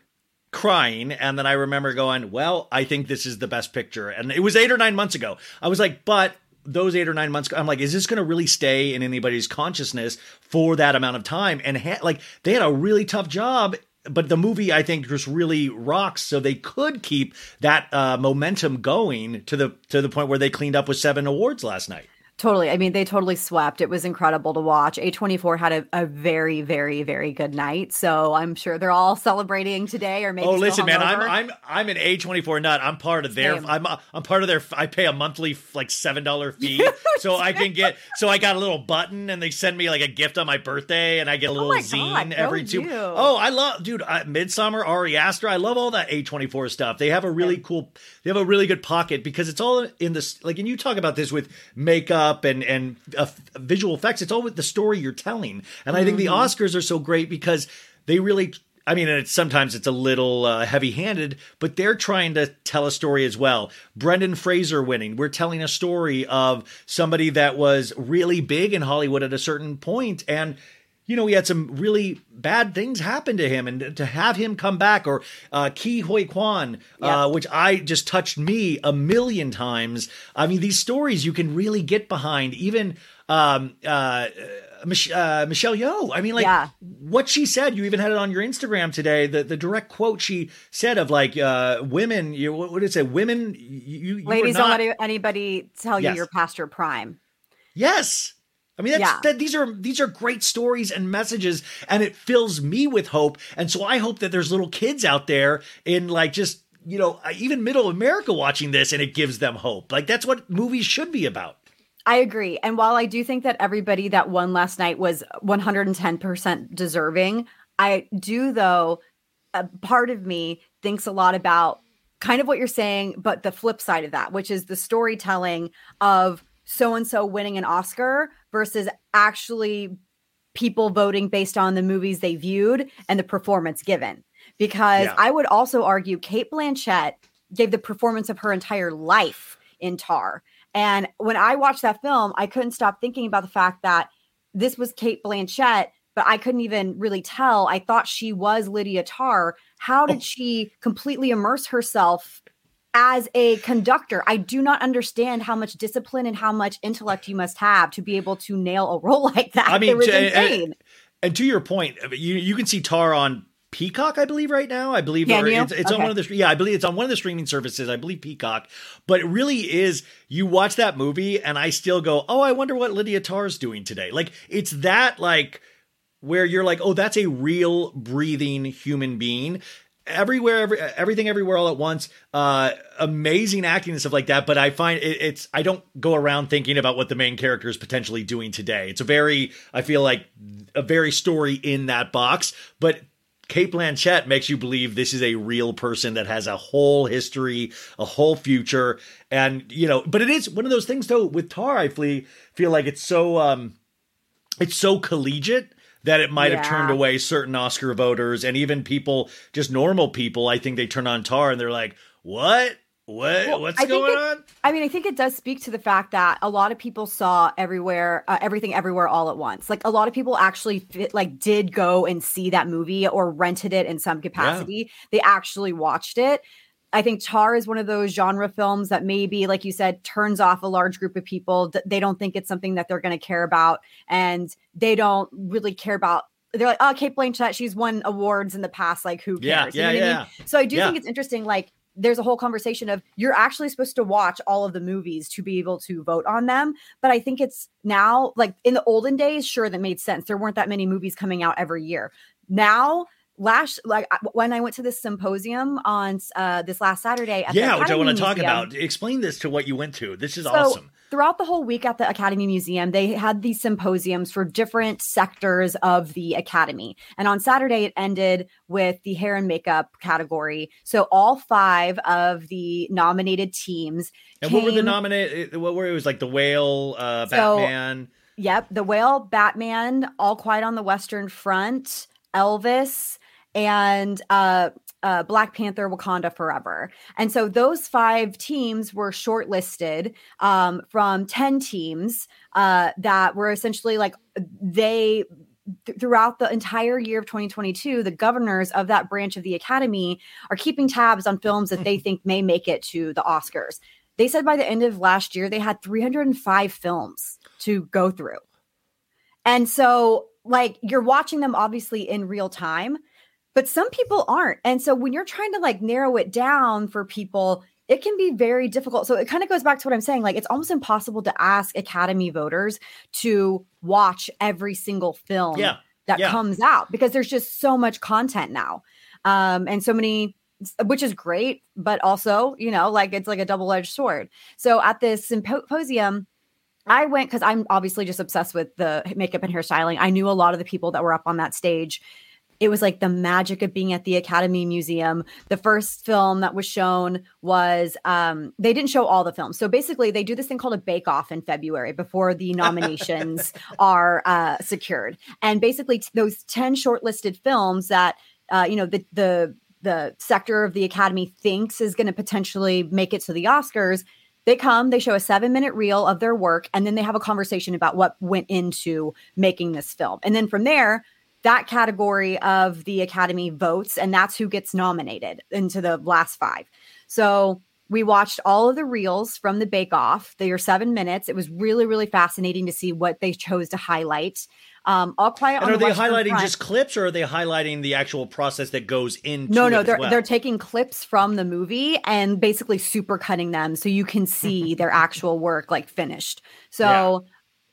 [SPEAKER 4] crying and then i remember going well i think this is the best picture and it was eight or nine months ago i was like but those eight or nine months ago i'm like is this going to really stay in anybody's consciousness for that amount of time and ha- like they had a really tough job but the movie i think just really rocks so they could keep that uh, momentum going to the to the point where they cleaned up with seven awards last night
[SPEAKER 5] Totally. I mean, they totally swept. It was incredible to watch. A24 had a, a very, very, very good night. So I'm sure they're all celebrating today or maybe.
[SPEAKER 4] Oh, listen, man. I'm I'm I'm an A24 nut. I'm part of their
[SPEAKER 5] Same.
[SPEAKER 4] I'm I'm part of their I pay a monthly like $7 fee so I can get so I got a little button and they send me like a gift on my birthday and I get a oh little
[SPEAKER 5] Oh
[SPEAKER 4] zine
[SPEAKER 5] God,
[SPEAKER 4] every two
[SPEAKER 5] you.
[SPEAKER 4] Oh, I love dude, I, Midsommar, Ari Aster. I love all that A24 stuff. They have a really cool they have a really good pocket because it's all in this like and you talk about this with makeup and and uh, visual effects. It's all with the story you're telling. And I think the
[SPEAKER 5] Mm-hmm.
[SPEAKER 4] Oscars are so great because they really I mean, it's sometimes it's a little uh, heavy-handed, but they're trying to tell a story as well. Brendan Fraser winning, we're telling a story of somebody that was really big in Hollywood at a certain point, and you know he had some really bad things happen to him, and to have him come back, or uh, Ke Huy Quan,
[SPEAKER 5] Yeah.
[SPEAKER 4] uh, which I just touched me a million times. I mean, these stories you can really get behind, even. Um, uh, Mich- uh, Michelle Yeoh. I mean, like
[SPEAKER 5] Yeah.
[SPEAKER 4] what she said. You even had it on your Instagram today. The the direct quote she said of like uh, women. You what did it say? Women. You, you
[SPEAKER 5] Ladies,
[SPEAKER 4] were
[SPEAKER 5] don't let anybody tell you
[SPEAKER 4] Yes.
[SPEAKER 5] you're past your prime.
[SPEAKER 4] Yes. I mean, that's,
[SPEAKER 5] Yeah.
[SPEAKER 4] that, these are these are great stories and messages, and it fills me with hope. And so I hope that there's little kids out there in like just you know uh, even middle America watching this, and it gives them hope. Like that's what movies should be about.
[SPEAKER 5] I agree. And while I do think that everybody that won last night was 110% deserving, I do, though, a part of me thinks a lot about kind of what you're saying, but the flip side of that, which is the storytelling of so and so winning an Oscar versus actually people voting based on the movies they viewed and the performance given. Because
[SPEAKER 4] Yeah.
[SPEAKER 5] I would also argue Cate Blanchett gave the performance of her entire life in Tar. And when I watched that film, I couldn't stop thinking about the fact that this was Cate Blanchett, but I couldn't even really tell. I thought she was Lydia Tar. How did oh. she completely immerse herself as a conductor? I do not understand how much discipline and how much intellect you must have to be able to nail a role like that.
[SPEAKER 4] I mean,
[SPEAKER 5] it
[SPEAKER 4] to- uh,
[SPEAKER 5] and-
[SPEAKER 4] And to your point, uh, you you can see Tar on Peacock, I believe, right now. I believe
[SPEAKER 5] Can
[SPEAKER 4] or
[SPEAKER 5] you?
[SPEAKER 4] it's, it's on one of the yeah, I believe it's on one of the streaming services. I believe Peacock, but it really is. You watch that movie, and I still go, "Oh, I wonder what Lydia Tarr's doing today." Like it's that like where you're like, "Oh, that's a real breathing human being." Everywhere, every, everything, everywhere, all at once. Uh, amazing acting and stuff like that. But I find it, it's I don't go around thinking about what the main character is potentially doing today. It's a very I feel like a very story in that box, but Cate Blanchett makes you believe this is a real person that has a whole history, a whole future, and you know. But it is one of those things, though. With Tar, I feel feel like it's so um, it's so collegiate that it might have turned away certain Oscar voters and even people, just normal people. I think they turn on Tar and they're like, "What? What?
[SPEAKER 5] Well,
[SPEAKER 4] What's going
[SPEAKER 5] it-
[SPEAKER 4] on?"
[SPEAKER 5] I mean, I think it does speak to the fact that a lot of people saw everywhere, uh, everything, everywhere, all at once. Like a lot of people actually fit, like did go and see that movie or rented it in some capacity. They actually watched it. I think Tar is one of those genre films that maybe, like you said, turns off a large group of people. They don't think it's something that they're going to care about, and they don't really care about. They're like, oh, Cate Blanchett, she's won awards in the past. Like, who
[SPEAKER 4] Yeah,
[SPEAKER 5] cares? You
[SPEAKER 4] yeah,
[SPEAKER 5] know what I
[SPEAKER 4] yeah.
[SPEAKER 5] mean? So I do
[SPEAKER 4] Yeah.
[SPEAKER 5] think it's interesting. Like, there's a whole conversation of you're actually supposed to watch all of the movies to be able to vote on them. But I think it's now, like in the olden days, sure, that made sense. There weren't that many movies coming out every year. Now, last like when I went to this symposium on uh, this last Saturday,
[SPEAKER 4] Yeah, which I want to talk about. Explain this to what you went to. This is
[SPEAKER 5] so
[SPEAKER 4] awesome.
[SPEAKER 5] throughout the whole week at the Academy Museum, they had these symposiums for different sectors of the Academy. And on Saturday, it ended with the hair and makeup category. So all five of the nominated teams.
[SPEAKER 4] And what were the
[SPEAKER 5] came-
[SPEAKER 4] nominated? What were it was like the whale, uh,
[SPEAKER 5] So-
[SPEAKER 4] Batman.
[SPEAKER 5] Yep, The Whale, Batman, All Quiet on the Western Front, Elvis, and uh, uh, Black Panther, Wakanda Forever. And so those five teams were shortlisted um, from 10 teams uh, that were essentially like they. th- Throughout the entire year of 2022, the governors of that branch of the academy are keeping tabs on films that they think may make it to the Oscars. They said by the end of last year, they had 305 films to go through. And so, like, you're watching them obviously in real time, but some people aren't. And so, when you're trying to like narrow it down for people, it can be very difficult. So it kind of goes back to what I'm saying. Like it's almost impossible to ask Academy voters to watch every single film
[SPEAKER 4] Yeah.
[SPEAKER 5] that
[SPEAKER 4] Yeah.
[SPEAKER 5] comes out because there's just so much content now. Um, and so many which is great, but also, you know, like it's like a double-edged sword. So at this symposium, I went because I'm obviously just obsessed with the makeup and hairstyling. I knew a lot of the people that were up on that stage. It was like the magic of being at the Academy Museum. The first film that was shown was um, they didn't show all the films. So basically, they do this thing called a bake off in February before the nominations are uh, secured. And basically, t- those 10 shortlisted films that, uh, you know, the, the, the sector of the Academy thinks is going to potentially make it to the Oscars, they come, they show a seven minute reel of their work, and then they have a conversation about what went into making this film. And then from there, that category of the Academy votes, and that's who gets nominated into the last five. So we watched all of the reels from the Bake Off. They are seven minutes. It was really, really fascinating to see what they chose to highlight. Um, all quiet
[SPEAKER 4] And
[SPEAKER 5] on
[SPEAKER 4] are
[SPEAKER 5] the
[SPEAKER 4] they
[SPEAKER 5] Western
[SPEAKER 4] highlighting
[SPEAKER 5] Front-
[SPEAKER 4] just clips or are they highlighting the actual process that goes into
[SPEAKER 5] no no they're
[SPEAKER 4] well?
[SPEAKER 5] they're taking clips from the movie and basically super cutting them so you can see their actual work like finished so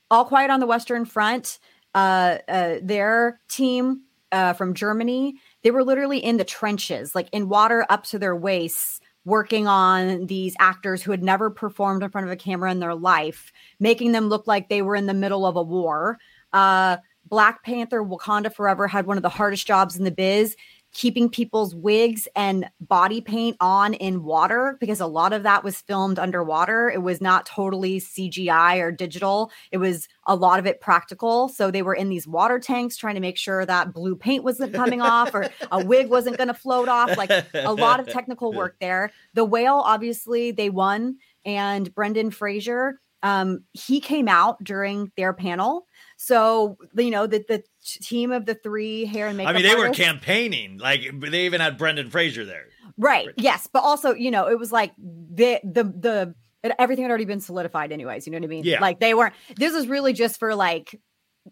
[SPEAKER 5] all quiet on the western front uh, uh their team uh from germany they were literally in the trenches like in water up to their waists working on these actors who had never performed in front of a camera in their life making them look like they were in the middle of a war. Uh Black Panther Wakanda Forever had one of the hardest jobs in the biz, keeping people's wigs and body paint on in water because a lot of that was filmed underwater. It was not totally CGI or digital. It was a lot of it practical. So they were in these water tanks trying to make sure that blue paint wasn't coming off or a wig wasn't going to float off. Like a lot of technical work there. The whale, obviously, they won. And Brendan Fraser, um, he came out during their panel. So you know the the team of the three hair and makeup.
[SPEAKER 4] I mean, they were campaigning. Like they even had Brendan Fraser there.
[SPEAKER 5] right. Yes, but also you know it was like the the the it- everything had already been solidified anyways. You know what I mean?
[SPEAKER 4] Yeah.
[SPEAKER 5] Like they weren't. This is really just for like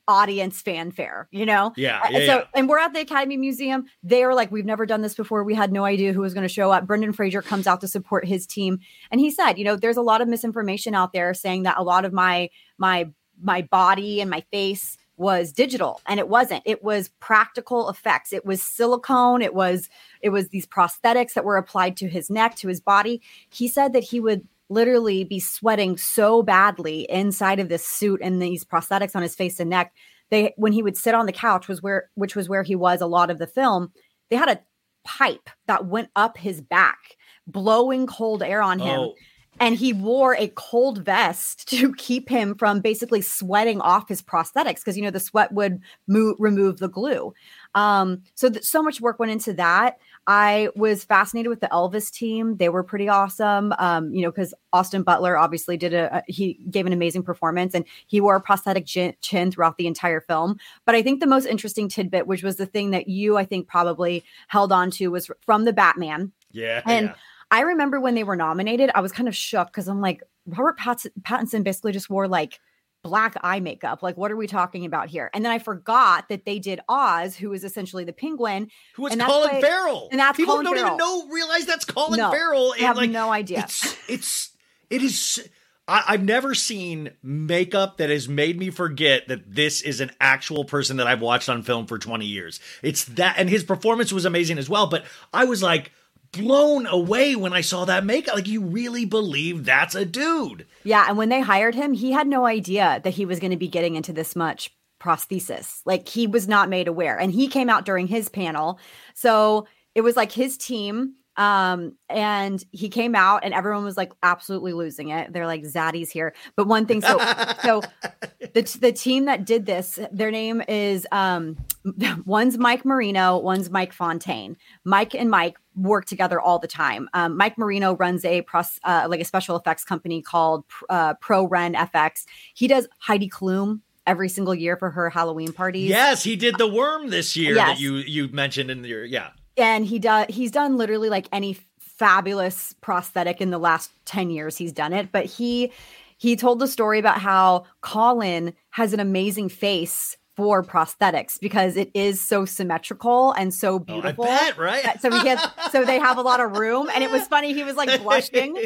[SPEAKER 5] audience fanfare. You know?
[SPEAKER 4] Yeah, yeah,
[SPEAKER 5] so
[SPEAKER 4] yeah.
[SPEAKER 5] and we're at the Academy Museum. They are like, we've never done this before. We had no idea who was going to show up. Brendan Fraser comes out to support his team, and he said, you know, there's a lot of misinformation out there saying that a lot of my my my body and my face was digital and it wasn't. It was practical effects. It was silicone. It was it was these prosthetics that were applied to his neck to his body. He said that he would literally be sweating so badly inside of this suit and these prosthetics on his face and neck. They when he would sit on the couch was where which was where he was a lot of the film they had a pipe that went up his back blowing cold air on him.
[SPEAKER 4] Oh.
[SPEAKER 5] And he wore a cold vest to keep him from basically sweating off his prosthetics because you know the sweat would move, remove the glue um so th- so much work went into that i was fascinated with the elvis team they were pretty awesome um you know because austin butler obviously did a, a- he gave an amazing performance and he wore a prosthetic chin, chin throughout the entire film but i think the most interesting tidbit which was the thing that you i think probably held on to was from the batman
[SPEAKER 4] Yeah.
[SPEAKER 5] and
[SPEAKER 4] yeah.
[SPEAKER 5] I remember when they were nominated, I was kind of shook because I'm like, Robert Pattinson basically just wore like black eye makeup. Like, what are we talking about here? And then I forgot that they did Oz, who is essentially the penguin.
[SPEAKER 4] Who was Colin
[SPEAKER 5] why-
[SPEAKER 4] Farrell?
[SPEAKER 5] and that's
[SPEAKER 4] people
[SPEAKER 5] Colin
[SPEAKER 4] don't
[SPEAKER 5] Farrell.
[SPEAKER 4] even know realize that's Colin
[SPEAKER 5] No,
[SPEAKER 4] Farrell.
[SPEAKER 5] I have
[SPEAKER 4] like,
[SPEAKER 5] no idea.
[SPEAKER 4] It's it's it is. I, I've never seen makeup that has made me forget that this is an actual person that I've watched on film for 20 years. It's that, and his performance was amazing as well. But I was like blown away when I saw that makeup. Like, you really believe that's a dude?
[SPEAKER 5] Yeah. And when they hired him, he had no idea that he was going to be getting into this much prosthesis. Like, he was not made aware. And he came out during his panel. So it was like his team. Um, and he came out and everyone was like absolutely losing it. They're like Zaddy's here. But one thing, so so the the team that did this, their name is um one's Mike Marino, one's Mike Fontaine. Mike and Mike work together all the time. Um, Mike Marino runs a press, uh, like a special effects company called uh, Pro Ren FX. He does Heidi Klum every single year for her Halloween parties.
[SPEAKER 4] Yes, he did the worm this year
[SPEAKER 5] Yes.
[SPEAKER 4] that you you mentioned in your yeah.
[SPEAKER 5] And he does he's done literally like any fabulous prosthetic in the last 10 years he's done it but he he told the story about how colin has an amazing face for prosthetics because it is so symmetrical and so
[SPEAKER 4] Oh,
[SPEAKER 5] beautiful.
[SPEAKER 4] I bet, right?
[SPEAKER 5] So he has, so they have a lot of room, and it was funny. He was like blushing,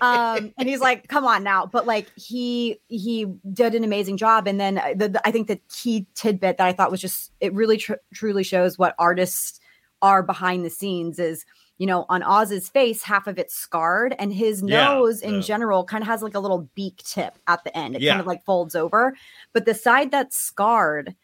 [SPEAKER 5] um, and he's like, "Come on now!" But like he he did an amazing job. And then uh, the, the- I think the key tidbit that I thought was just it really tr- truly shows what artists are behind the scenes is you know on Oz's face half of it's scarred and his
[SPEAKER 4] Yeah,
[SPEAKER 5] nose in
[SPEAKER 4] yeah.
[SPEAKER 5] general kind of has like a little beak tip at the end. It
[SPEAKER 4] Yeah.
[SPEAKER 5] kind of like folds over, but the side that's scarred,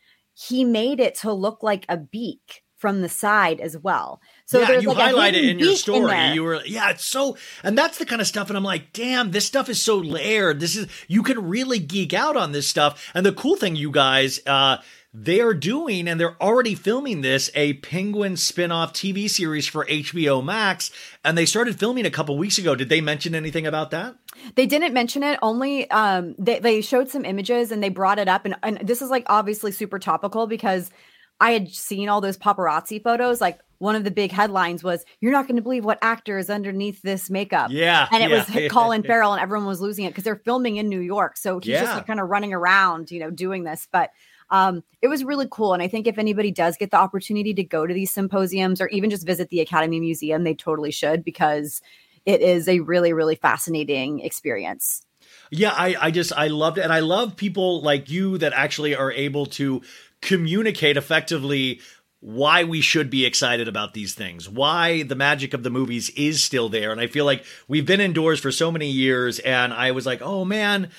[SPEAKER 5] he made it to look like a beak from the side as well. So
[SPEAKER 4] yeah,
[SPEAKER 5] there's
[SPEAKER 4] you
[SPEAKER 5] like
[SPEAKER 4] highlight it in your story.
[SPEAKER 5] there.
[SPEAKER 4] you were, yeah, it's so, and that's the kind of stuff. And I'm like, damn, this stuff is so layered. This is, you can really geek out on this stuff. And the cool thing, you guys, uh, they are doing, and they're already filming this, a Penguin spin-off TV series for HBO Max. And they started filming a couple weeks ago. Did they mention anything about that?
[SPEAKER 5] They didn't mention it. Only um, they they showed some images and they brought it up. And, and this is like obviously super topical because I had seen all those paparazzi photos. Like one of the big headlines was, "You're not going to believe what actor is underneath this makeup."
[SPEAKER 4] Yeah,
[SPEAKER 5] and it
[SPEAKER 4] yeah.
[SPEAKER 5] was Colin Farrell, and everyone was losing it because they're filming in New York. So he's just like kind of running around, you know, doing this. But um, it was really cool. And I think if anybody does get the opportunity to go to these symposiums or even just visit the Academy Museum, they totally should because it is a really, really fascinating experience.
[SPEAKER 4] Yeah, I, I just I loved it, and I love people like you that actually are able to communicate effectively why we should be excited about these things, why the magic of the movies is still there, and I feel like we've been indoors for so many years, and I was like, oh man.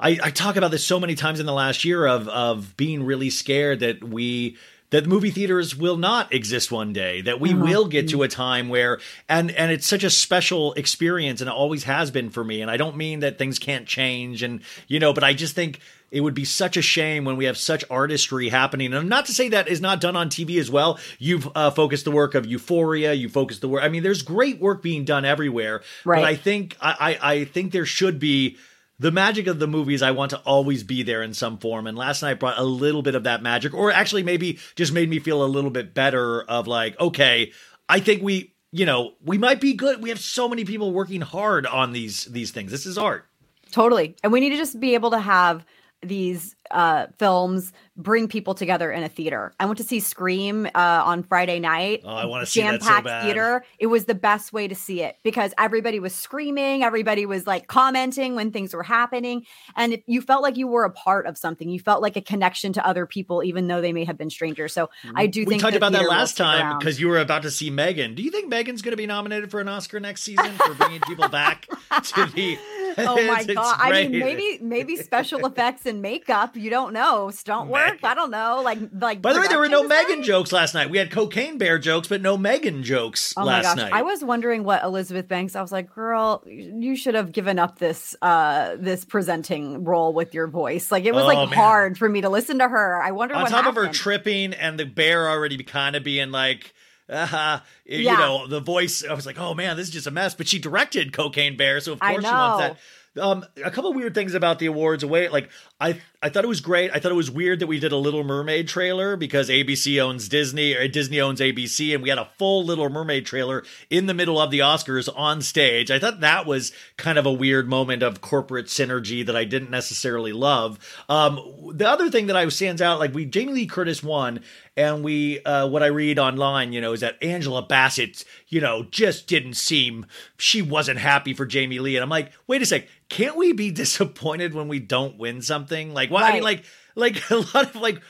[SPEAKER 4] I, I talk about this so many times in the last year of of being really scared that we that movie theaters will not exist one day that we will get to a time where and and it's such a special experience and it always has been for me and I don't mean that things can't change and you know but I just think it would be such a shame when we have such artistry happening. And I'm not to say that is not done on TV as well. You've uh, focused the work of Euphoria you focused the work I mean there's great work being done everywhere
[SPEAKER 5] Right.
[SPEAKER 4] but I think I, I I think there should be the magic of the movies I want to always be there in some form. And last night brought a little bit of that magic, or actually maybe just made me feel a little bit better of like, okay, I think we, you know, we might be good. We have so many people working hard on these these things. This is art.
[SPEAKER 5] Totally. And we need to just be able to have these uh films bring people together in a theater. I went to see Scream uh on Friday night.
[SPEAKER 4] Oh, I wanna see that so bad.
[SPEAKER 5] theater. It was the best way to see it because everybody was screaming, everybody was like commenting when things were happening and it, you felt like you were a part of something. You felt like a connection to other people even though they may have been strangers. So I do think
[SPEAKER 4] We
[SPEAKER 5] talked
[SPEAKER 4] about that last time because you were about to see Megan. Do you think Megan's going to be nominated for an Oscar next season for bringing people back to the?
[SPEAKER 5] Oh my god! I mean, maybe maybe special effects and makeup. You don't know. Stunt work. I don't know. Like like.
[SPEAKER 4] By the way, there were no
[SPEAKER 5] production
[SPEAKER 4] Megan jokes last night. We had cocaine bear jokes, but no Megan jokes
[SPEAKER 5] Oh my
[SPEAKER 4] last
[SPEAKER 5] gosh!
[SPEAKER 4] night.
[SPEAKER 5] I was wondering what Elizabeth Banks. I was like, girl, you should have given up this uh this presenting role with your voice. Like it was
[SPEAKER 4] Oh,
[SPEAKER 5] like
[SPEAKER 4] man.
[SPEAKER 5] hard for me to listen to her. I wonder
[SPEAKER 4] on top of her tripping and the bear already kind of being like uh, you
[SPEAKER 5] Yeah.
[SPEAKER 4] know the voice i was like oh man this is just a mess but she directed cocaine bear so of course she wants that um, a couple weird things about the awards away. Like I, I thought it was great. I thought it was weird that we did a Little Mermaid trailer because ABC owns Disney, or Disney owns ABC, and we had a full Little Mermaid trailer in the middle of the Oscars on stage. I thought that was kind of a weird moment of corporate synergy that I didn't necessarily love. Um, the other thing that I stands out, like we Jamie Lee Curtis won, and we uh, what I read online, you know, is that Angela Bassett, you know, just didn't seem she wasn't happy for Jamie Lee, and I'm like, wait a sec, can't we be disappointed when we don't win something? Like, what? I mean, like, like a lot of like.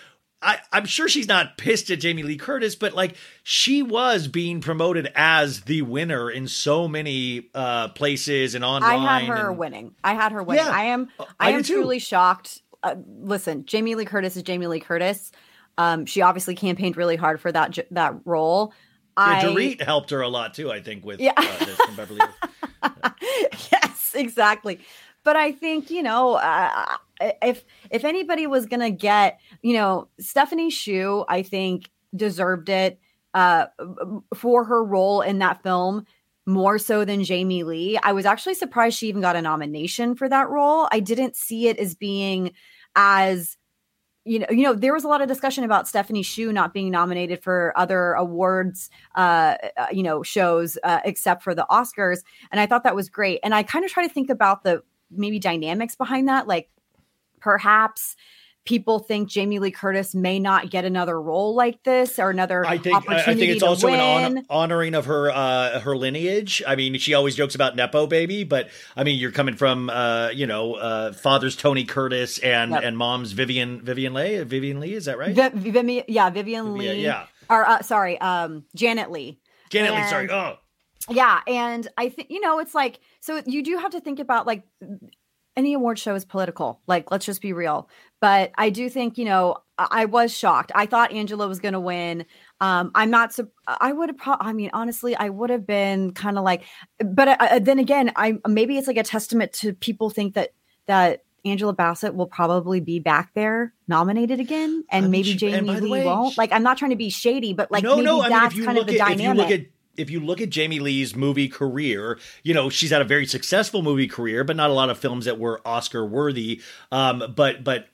[SPEAKER 4] I, I'm sure she's not pissed at Jamie Lee Curtis, but like she was being promoted as the winner in so many uh, places and online.
[SPEAKER 5] I had her
[SPEAKER 4] and-
[SPEAKER 5] winning. I had her winning.
[SPEAKER 4] Yeah.
[SPEAKER 5] I am.
[SPEAKER 4] Uh,
[SPEAKER 5] I,
[SPEAKER 4] I
[SPEAKER 5] am truly shocked. Uh, listen, Jamie Lee Curtis is Jamie Lee Curtis. Um, she obviously campaigned really hard for that that role.
[SPEAKER 4] Yeah,
[SPEAKER 5] I
[SPEAKER 4] Dorit helped her a lot too, I think, with
[SPEAKER 5] Yeah.
[SPEAKER 4] uh, this from Beverly
[SPEAKER 5] yes, exactly. But I think you know, uh, if if anybody was gonna get, you know, Stephanie Hsu, I think deserved it uh, for her role in that film more so than Jamie Lee. I was actually surprised she even got a nomination for that role. I didn't see it as being as you know, you know, there was a lot of discussion about Stephanie Hsu not being nominated for other awards, uh, uh, you know, shows uh, except for the Oscars, and I thought that was great. And I kind of try to think about the maybe dynamics behind that, like perhaps people think Jamie Lee Curtis may not get another role like this or another
[SPEAKER 4] I think
[SPEAKER 5] opportunity
[SPEAKER 4] I think it's also
[SPEAKER 5] win.
[SPEAKER 4] an hon- honoring of her uh, her lineage. I mean, she always jokes about nepo baby, but I mean, you're coming from uh, you know uh, father's Tony Curtis and
[SPEAKER 5] Yep.
[SPEAKER 4] and mom's Vivian Vivian Lee Vivian Lee is that right?
[SPEAKER 5] Vi- Vivi- yeah, Vivian Lee.
[SPEAKER 4] yeah.
[SPEAKER 5] Or uh, sorry, um, Janet Leigh.
[SPEAKER 4] Janet Leigh, sorry. Oh,
[SPEAKER 5] Yeah, and I think you know it's like so you do have to think about like any award show is political. Like let's just be real. But I do think you know I, I was shocked. I thought Angela was going to win. Um, I'm not. sup- I would have. Pro- I mean, honestly, I would have been kind of like. But uh, uh, then again, I maybe it's like a testament to people think that that. Angela Bassett will probably be back there nominated again, and
[SPEAKER 4] I mean,
[SPEAKER 5] maybe
[SPEAKER 4] she-
[SPEAKER 5] Jamie
[SPEAKER 4] and
[SPEAKER 5] Lee
[SPEAKER 4] way,
[SPEAKER 5] won't.
[SPEAKER 4] she-
[SPEAKER 5] Like, I'm not trying to be shady, but like
[SPEAKER 4] no,
[SPEAKER 5] maybe
[SPEAKER 4] no. I mean,
[SPEAKER 5] that's
[SPEAKER 4] if you
[SPEAKER 5] kind
[SPEAKER 4] look
[SPEAKER 5] of the
[SPEAKER 4] at
[SPEAKER 5] dynamic.
[SPEAKER 4] You look at if you look at Jamie Lee's movie career, you know she's had a very successful movie career, but not a lot of films that were Oscar worthy. Um, but but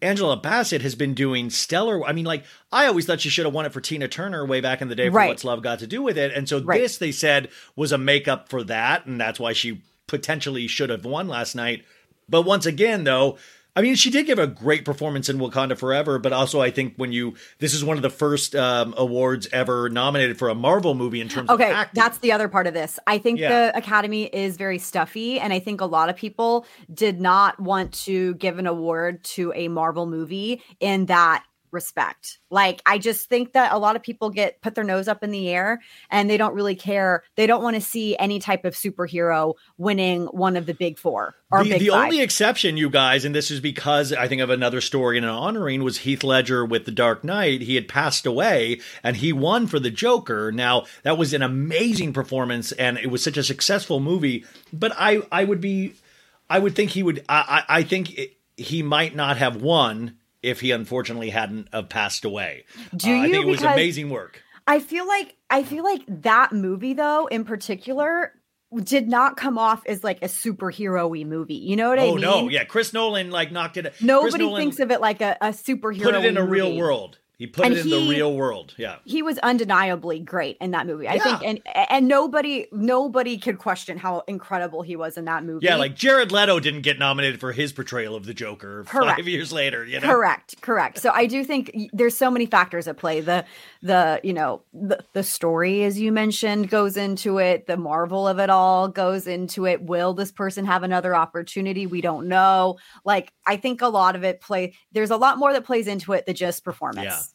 [SPEAKER 4] Angela Bassett has been doing stellar. I mean, like I always thought she should have won it for Tina Turner way back in the day for
[SPEAKER 5] Right.
[SPEAKER 4] What's Love Got to Do with It, and so
[SPEAKER 5] Right.
[SPEAKER 4] this they said was a makeup for that, and that's why she potentially should have won last night. But once again, though. I mean, she did give a great performance in Wakanda Forever, but also I think when you this is one of the first um, awards ever nominated for a Marvel movie in terms
[SPEAKER 5] Okay,
[SPEAKER 4] of acting.
[SPEAKER 5] that's the other part of this. I think
[SPEAKER 4] Yeah.
[SPEAKER 5] the Academy is very stuffy, and I think a lot of people did not want to give an award to a Marvel movie in that respect. Like, I just think that a lot of people get put their nose up in the air and they don't really care. They don't want to see any type of superhero winning one of the big four or
[SPEAKER 4] the,
[SPEAKER 5] big
[SPEAKER 4] the only exception, you guys, and this is because I think of another story in an honoring was Heath Ledger with The Dark Knight. He had passed away and he won for the Joker. Now that was an amazing performance and it was such a successful movie. But I, I would be, I would think he would. I, I I think it, he might not have won if he unfortunately hadn't have passed away.
[SPEAKER 5] Do
[SPEAKER 4] Uh, I think it was amazing work.
[SPEAKER 5] I feel like I feel like that movie though in particular did not come off as like a superhero-y movie. You know what I mean?
[SPEAKER 4] Oh no, yeah, Chris Nolan like knocked it.
[SPEAKER 5] Nobody
[SPEAKER 4] Nolan
[SPEAKER 5] thinks of it like a, a superhero.
[SPEAKER 4] put it in a real world. He put
[SPEAKER 5] And
[SPEAKER 4] it in the real world. Yeah.
[SPEAKER 5] He was undeniably great in that movie. I
[SPEAKER 4] Yeah.
[SPEAKER 5] think, and and nobody nobody could question how incredible he was in that movie.
[SPEAKER 4] Yeah, like Jared Leto didn't get nominated for his portrayal of the Joker
[SPEAKER 5] Correct.
[SPEAKER 4] five years later. You know,
[SPEAKER 5] Correct, correct. So I do think there's so many factors at play. The the you know the, the story, as you mentioned, goes into it. The marvel of it all goes into it. Will this person have another opportunity? We don't know. Like I think a lot of it play. There's a lot more that plays into it than just performance.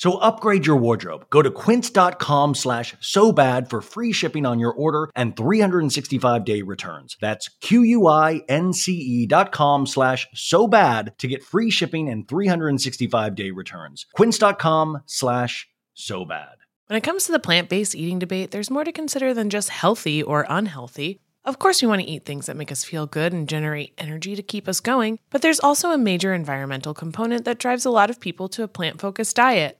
[SPEAKER 6] So upgrade your wardrobe. Go to quince.com slash so bad for free shipping on your order and 365 day returns. That's Q-U-I-N-C-E dot com slash so bad to get free shipping and 365 day returns. Quince.com slash so bad.
[SPEAKER 7] When it comes to the plant based eating debate, there's more to consider than just healthy or unhealthy. Of course, we want to eat things that make us feel good and generate energy to keep us going, but there's also a major environmental component that drives a lot of people to a plant focused diet.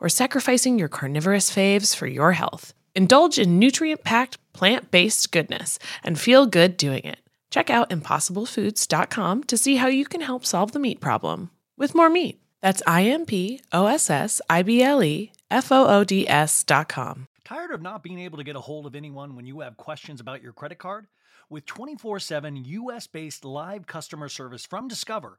[SPEAKER 7] or sacrificing your carnivorous faves for your health. Indulge in nutrient packed, plant based goodness and feel good doing it. Check out impossiblefoods.com to see how you can help solve the meat problem with more meat. That's I M P O S S I B L E F O O D S.com.
[SPEAKER 6] Tired of not being able to get a hold of anyone when you have questions about your credit card? With 24 7 US based live customer service from Discover,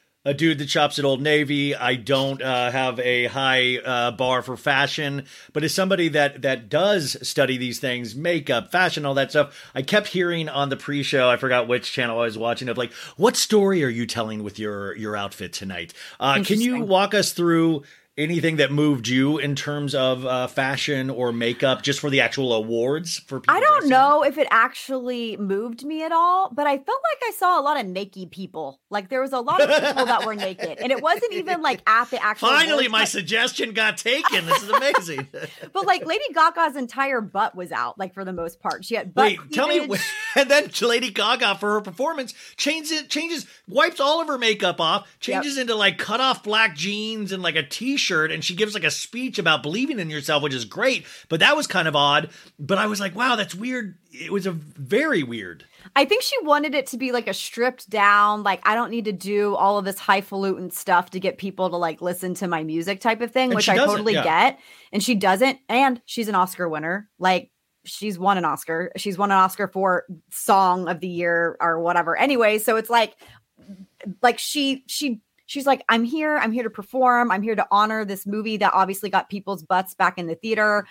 [SPEAKER 4] a dude that shops at Old Navy. I don't uh, have a high uh, bar for fashion, but as somebody that that does study these things, makeup, fashion, all that stuff, I kept hearing on the pre-show. I forgot which channel I was watching. Of like, what story are you telling with your your outfit tonight? Uh, can you walk us through? Anything that moved you in terms of uh, fashion or makeup just for the actual awards for people
[SPEAKER 5] I don't know if it actually moved me at all, but I felt like I saw a lot of naked people. Like there was a lot of people that were naked, and it wasn't even like at the actual.
[SPEAKER 4] Finally,
[SPEAKER 5] awards,
[SPEAKER 4] my
[SPEAKER 5] but-
[SPEAKER 4] suggestion got taken. This is amazing.
[SPEAKER 5] but like Lady Gaga's entire butt was out, like for the most part. She had butt.
[SPEAKER 4] Wait, tell me. And then Lady Gaga for her performance changes changes wipes all of her makeup off, changes into like cut off black jeans and like a t-shirt, and she gives like a speech about believing in yourself, which is great. But that was kind of odd. But I was like, wow, that's weird. It was a very weird.
[SPEAKER 5] I think she wanted it to be like a stripped down, like I don't need to do all of this highfalutin stuff to get people to like listen to my music type of thing,
[SPEAKER 4] And
[SPEAKER 5] which I totally
[SPEAKER 4] yeah.
[SPEAKER 5] get. And she doesn't. And she's an Oscar winner. Like she's won an Oscar. She's won an Oscar for song of the year or whatever. Anyway, so it's like like she she she's like i'm here. I'm here to perform. I'm here to honor this movie that obviously got people's butts back in the theater.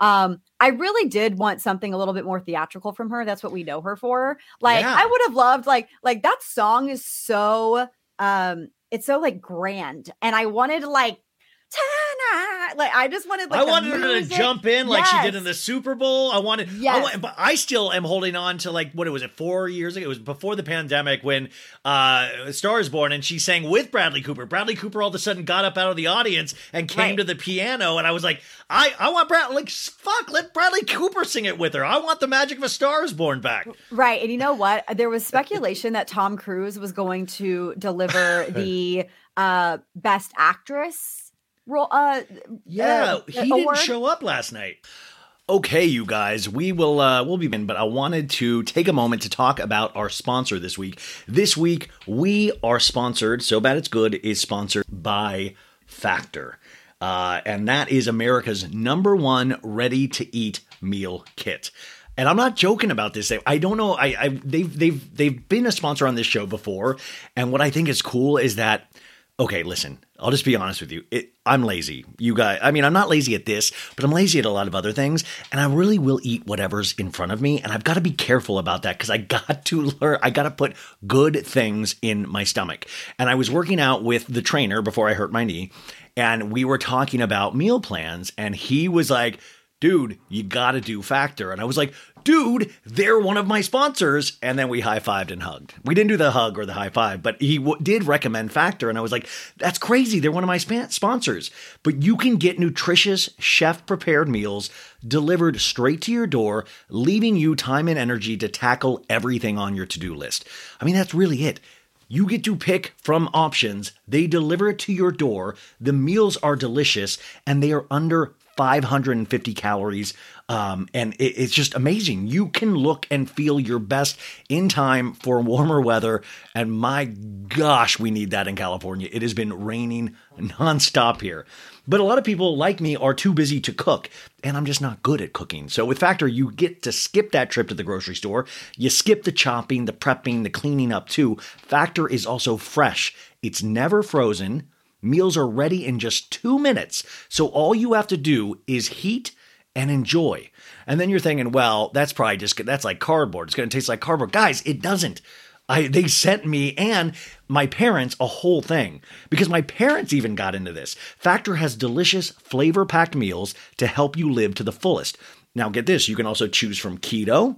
[SPEAKER 5] Um i really did want something a little bit more theatrical from her. That's what we know her for. Like
[SPEAKER 4] Yeah.
[SPEAKER 5] i would have loved like like that song is so um it's so like grand. And i wanted to like "Ta-na," like i just wanted like
[SPEAKER 4] I wanted her to jump in like she did in the Super Bowl. I wanted, I
[SPEAKER 5] Yes.
[SPEAKER 4] want, but I still am holding on to like what it was it four years ago? It was before the pandemic when uh, Star is Born, and she sang with Bradley Cooper. Bradley Cooper all of a sudden got up out of the audience and came
[SPEAKER 5] Right.
[SPEAKER 4] to the piano, and I was like, I, I want Bradley like fuck, let Bradley Cooper sing it with her. I want the magic of a Star is Born back.
[SPEAKER 5] Right. And you know what? There was speculation that Tom Cruise was going to deliver the uh best actress role uh
[SPEAKER 4] Yeah,
[SPEAKER 5] uh,
[SPEAKER 4] he didn't show up last night. Okay, you guys, we will uh we'll be in, but I wanted to take a moment to talk about our sponsor this week. This week we are sponsored, so bad it's good, is sponsored by Factor. Uh, and that is America's number one ready to eat meal kit. And I'm not joking about this. I don't know. I, I they've they've they've been a sponsor on this show before, and what I think is cool is that okay, listen, I'll just be honest with you. It, I'm lazy. You guys, I mean, I'm not lazy at this, but I'm lazy at a lot of other things. And I really will eat whatever's in front of me. And I've got to be careful about that because I got to learn, I got to put good things in my stomach. And I was working out with the trainer before I hurt my knee. And we were talking about meal plans. And he was like, dude, you got to do Factor. And I was like, dude, they're one of my sponsors. And then we high fived and hugged. We didn't do the hug or the high five, but he w- did recommend Factor. And I was like, that's crazy. They're one of my span- sponsors. But you can get nutritious, chef prepared meals delivered straight to your door, leaving you time and energy to tackle everything on your to do list. I mean, that's really it. You get to pick from options. They deliver it to your door. The meals are delicious and they are under 550 calories. Um, and it, it's just amazing. You can look and feel your best in time for warmer weather. And my gosh, we need that in California. It has been raining nonstop here. But a lot of people like me are too busy to cook, and I'm just not good at cooking. So with Factor, you get to skip that trip to the grocery store. You skip the chopping, the prepping, the cleaning up too. Factor is also fresh. It's never frozen. Meals are ready in just two minutes. So all you have to do is heat and enjoy. And then you're thinking, well, that's probably just, that's like cardboard. It's going to taste like cardboard. Guys, it doesn't. I, they sent me and my parents a whole thing because my parents even got into this. Factor has delicious, flavor packed meals to help you live to the fullest. Now, get this you can also choose from keto,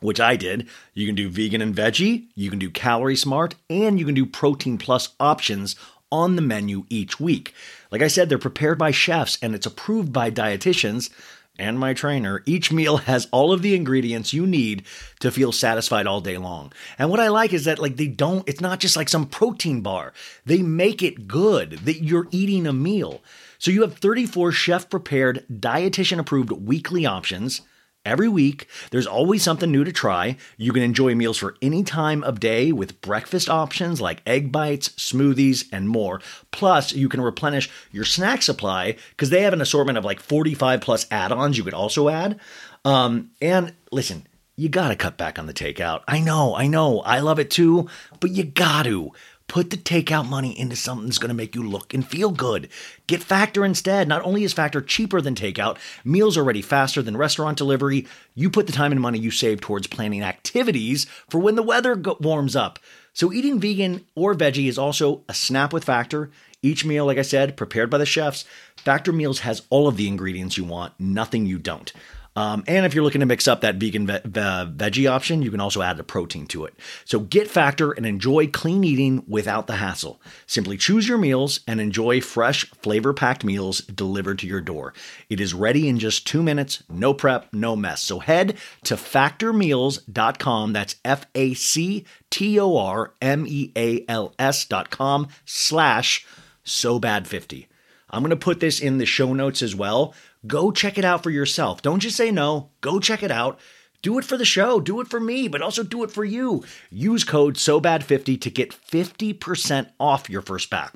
[SPEAKER 4] which I did. You can do vegan and veggie, you can do calorie smart, and you can do protein plus options on the menu each week. Like I said, they're prepared by chefs and it's approved by dietitians. and my trainer, each meal has all of the ingredients you need to feel satisfied all day long. And what I like is that like they don't it's not just like some protein bar. They make it good that you're eating a meal. So you have 34 chef prepared, dietitian approved weekly options. Every week, there's always something new to try. You can enjoy meals for any time of day with breakfast options like egg bites, smoothies, and more. Plus, you can replenish your snack supply because they have an assortment of like 45 plus add ons you could also add. Um, and listen, you gotta cut back on the takeout. I know, I know, I love it too, but you gotta. Put the takeout money into something that's going to make you look and feel good. Get Factor instead. Not only is Factor cheaper than takeout, meals are ready faster than restaurant delivery. You put the time and money you save towards planning activities for when the weather go- warms up. So eating vegan or veggie is also a snap with Factor. Each meal, like I said, prepared by the chefs. Factor Meals has all of the ingredients you want, nothing you don't. Um, and if you're looking to mix up that vegan ve- ve- veggie option, you can also add a protein to it. So get Factor and enjoy clean eating without the hassle. Simply choose your meals and enjoy fresh, flavor packed meals delivered to your door. It is ready in just two minutes, no prep, no mess. So head to factormeals.com. That's F A C T O R M E A L S.com slash so bad 50. I'm going to put this in the show notes as well. Go check it out for yourself. Don't just say no. Go check it out. Do it for the show, do it for me, but also do it for you. Use code SOBAD50 to get 50% off your first back.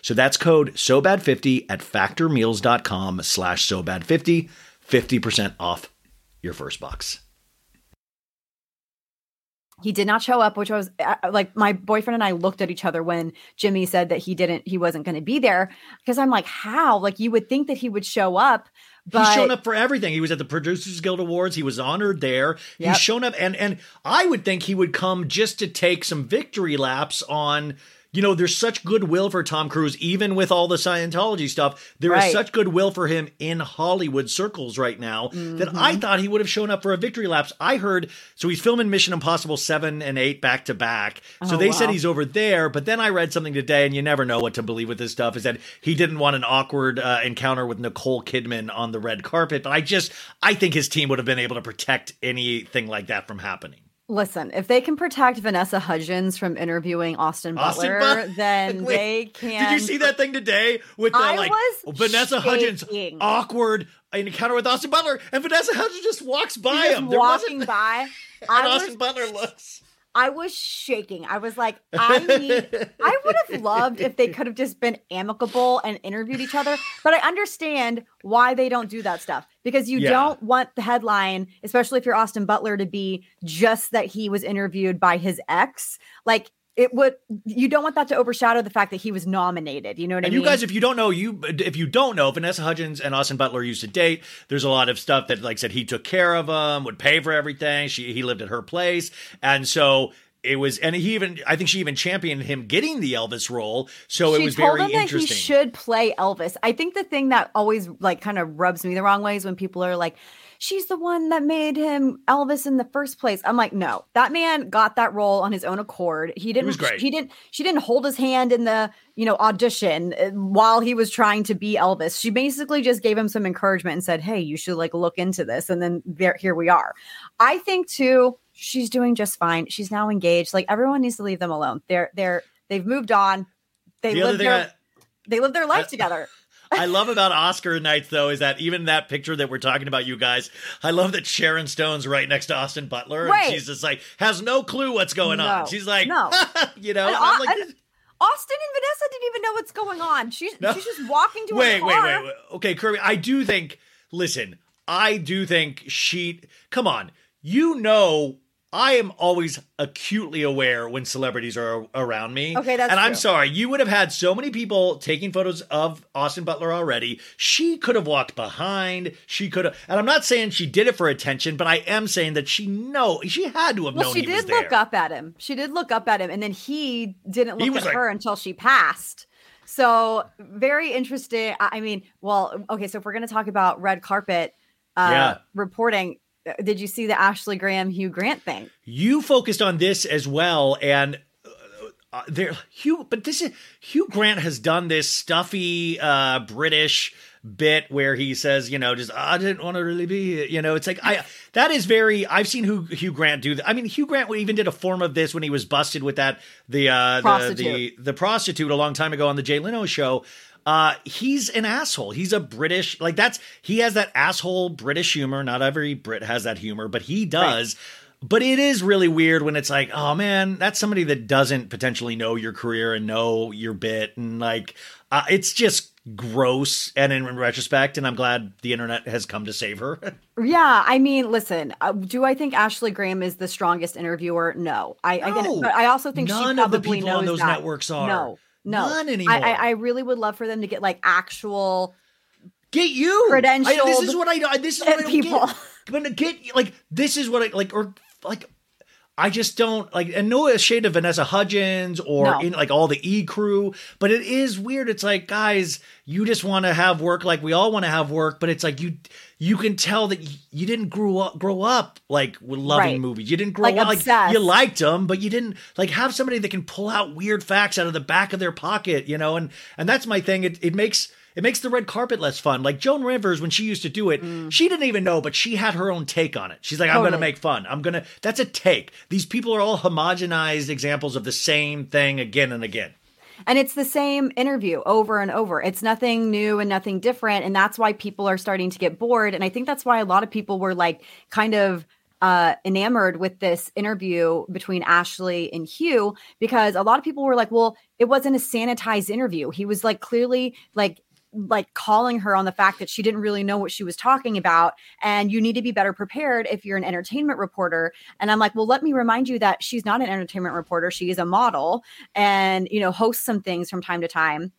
[SPEAKER 4] So that's code SOBAD50 at factormeals.com slash SOBAD50, 50% off your first bucks.
[SPEAKER 5] He did not show up, which was uh, like my boyfriend and I looked at each other when Jimmy said that he didn't, he wasn't going to be there. Because I'm like, how? Like you would think that he would show up, but
[SPEAKER 4] He's shown up for everything. He was at the Producers Guild Awards. He was honored there.
[SPEAKER 5] Yep.
[SPEAKER 4] He's shown up, and and I would think he would come just to take some victory laps on. You know, there's such goodwill for Tom Cruise, even with all the Scientology stuff. There is
[SPEAKER 5] Right.
[SPEAKER 4] such goodwill for him in Hollywood circles right now that I
[SPEAKER 5] Mm-hmm.
[SPEAKER 4] thought he would have shown up for a victory laps. I heard so he's filming Mission Impossible seven and eight back to back. So
[SPEAKER 5] Oh,
[SPEAKER 4] they said he's over there, but then I read something today, and you never know what to believe with this stuff. Is that he didn't want an awkward uh, encounter with Nicole Kidman on the red carpet? But I just I think his team would have been able to protect anything like that from happening.
[SPEAKER 5] Listen, if they can protect Vanessa Hudgens from interviewing Austin
[SPEAKER 4] Austin
[SPEAKER 5] Butler,
[SPEAKER 4] But-
[SPEAKER 5] then
[SPEAKER 4] Wait,
[SPEAKER 5] they can.
[SPEAKER 4] Did you see that thing today with the
[SPEAKER 5] I
[SPEAKER 4] like
[SPEAKER 5] was
[SPEAKER 4] Vanessa Hudgens awkward encounter with Austin Butler, and Vanessa Hudgens just walks by
[SPEAKER 5] was
[SPEAKER 4] him.
[SPEAKER 5] Walking by.
[SPEAKER 4] and
[SPEAKER 5] I
[SPEAKER 4] Austin
[SPEAKER 5] was
[SPEAKER 4] Butler looks.
[SPEAKER 5] I was shaking. I was like, I need, I would have loved if they could have just been amicable and interviewed each other. But I understand why they don't do that stuff because you
[SPEAKER 4] Yeah.
[SPEAKER 5] don't want the headline, especially if you're Austin Butler, to be just that he was interviewed by his ex. Like, it would, you don't want that to overshadow the fact that he was nominated. You know what
[SPEAKER 4] And
[SPEAKER 5] I mean?
[SPEAKER 4] And you guys, if you don't know, you if you don't know, Vanessa Hudgens and Austin Butler used to date. There's a lot of stuff that, like, said he took care of him, would pay for everything. She he lived at her place, and so it was. And he even, I think she even championed him getting the Elvis role. So
[SPEAKER 5] she
[SPEAKER 4] it was
[SPEAKER 5] told
[SPEAKER 4] very
[SPEAKER 5] him that
[SPEAKER 4] interesting.
[SPEAKER 5] he should play Elvis. I think the thing that always like kind of rubs me the wrong way is when people are like, "She's the one that made him Elvis in the first place." I'm like, no, that man got that role on his own accord. He didn't. He didn't. She didn't hold his hand in the you know audition uh, while he was trying to be Elvis. She basically just gave him some encouragement and said, "Hey, you should like look into this." And then there, here we are. I think too. She's doing just fine. She's now engaged. Like everyone needs to leave them alone. They're they're they've moved on. They
[SPEAKER 4] the
[SPEAKER 5] live their
[SPEAKER 4] I,
[SPEAKER 5] they live their life
[SPEAKER 4] Uh,
[SPEAKER 5] together.
[SPEAKER 4] I love about Oscar nights though is that even that picture that we're talking about, you guys, I love that Sharon Stone's right next to Austin Butler,
[SPEAKER 5] Right.
[SPEAKER 4] and she's just like has no clue what's going on. She's like,
[SPEAKER 5] No.
[SPEAKER 4] you know,
[SPEAKER 5] And
[SPEAKER 4] like,
[SPEAKER 5] and Austin and Vanessa didn't even know what's going on. She's
[SPEAKER 4] No.
[SPEAKER 5] she's just walking to
[SPEAKER 4] wait,
[SPEAKER 5] her
[SPEAKER 4] wait,
[SPEAKER 5] car.
[SPEAKER 4] wait, wait. Okay, Kirbie, I do think. Listen, I do think she. Come on, you know. I am always acutely aware when celebrities are around me.
[SPEAKER 5] Okay, that's
[SPEAKER 4] And I'm
[SPEAKER 5] true.
[SPEAKER 4] sorry, you would have had so many people taking photos of Austin Butler already. She could have walked behind. She could have, and I'm not saying she did it for attention, but I am saying that she know she had to have
[SPEAKER 5] Well,
[SPEAKER 4] known
[SPEAKER 5] she
[SPEAKER 4] he was
[SPEAKER 5] did look
[SPEAKER 4] there.
[SPEAKER 5] up at him. She did look up at him, and then he didn't
[SPEAKER 4] He
[SPEAKER 5] look
[SPEAKER 4] was
[SPEAKER 5] at
[SPEAKER 4] like-
[SPEAKER 5] her until she passed. So very interesting. I mean, well, okay. So if we're gonna talk about red carpet uh,
[SPEAKER 4] Yeah.
[SPEAKER 5] reporting, did you see the Ashley Graham Hugh Grant thing?
[SPEAKER 4] You focused on this as well, and uh, uh, there Hugh, but this is Hugh Grant has done this stuffy uh, British bit where he says, you know, just I didn't want to really be, you know, it's like I that is very. I've seen Hugh, Hugh Grant do that. I mean, Hugh Grant even did a form of this when he was busted with that the uh, the, the the prostitute a long time ago on the Jay Leno show. Uh, he's an asshole. He's a British, like that's he has that asshole British humor. Not every Brit has that humor, but he does. But it is really weird when it's like, oh man, that's somebody that doesn't potentially know your career and know your bit, and like, uh, it's just gross. And in retrospect, and I'm glad the internet has come to save her.
[SPEAKER 5] Yeah, I mean, listen, uh, do I think Ashley Graham is the strongest interviewer? No. I
[SPEAKER 4] No.
[SPEAKER 5] but I also think
[SPEAKER 4] None
[SPEAKER 5] she
[SPEAKER 4] of the
[SPEAKER 5] probably
[SPEAKER 4] people on those
[SPEAKER 5] that.
[SPEAKER 4] networks are.
[SPEAKER 5] No, no,
[SPEAKER 4] None
[SPEAKER 5] I-
[SPEAKER 4] anymore.
[SPEAKER 5] I, I really would love for them to get like actual
[SPEAKER 4] Get you
[SPEAKER 5] Credentialed
[SPEAKER 4] I- this is what I. This is what I don't
[SPEAKER 5] people.
[SPEAKER 4] get. But get like this is what I like or like. I just don't like, and no shade of Vanessa Hudgens or
[SPEAKER 5] No.
[SPEAKER 4] in like all the E crew, but it is weird. It's like, guys, you just want to have work, like we all want to have work, but it's like you, you can tell that you didn't grow up, grow up like loving
[SPEAKER 5] Right.
[SPEAKER 4] movies. You didn't grow
[SPEAKER 5] Like,
[SPEAKER 4] up like you liked them, but you didn't like have somebody that can pull out weird facts out of the back of their pocket, you know. And and that's my thing. It it makes it makes the red carpet less fun. Like Joan Rivers when she used to do it, she didn't even know, but she had her own take on it. She's like, I'm going to
[SPEAKER 5] Mm.
[SPEAKER 4] Make fun. I'm going to. That's a take. These people are all homogenized examples of the same thing again and again.
[SPEAKER 5] And it's the same interview over and over. It's nothing new and nothing different. And that's why people are starting to get bored. And I think that's why a lot of people were like kind of uh, enamored with this interview between Ashley and Hugh because a lot of people were like, well, it wasn't a sanitized interview. He was like clearly like, like calling her on the fact that she didn't really know what she was talking about and you need to be better prepared if you're an entertainment reporter. And i'm like well let me remind you that she's not an entertainment reporter. She is a model and you know hosts some things from time to time.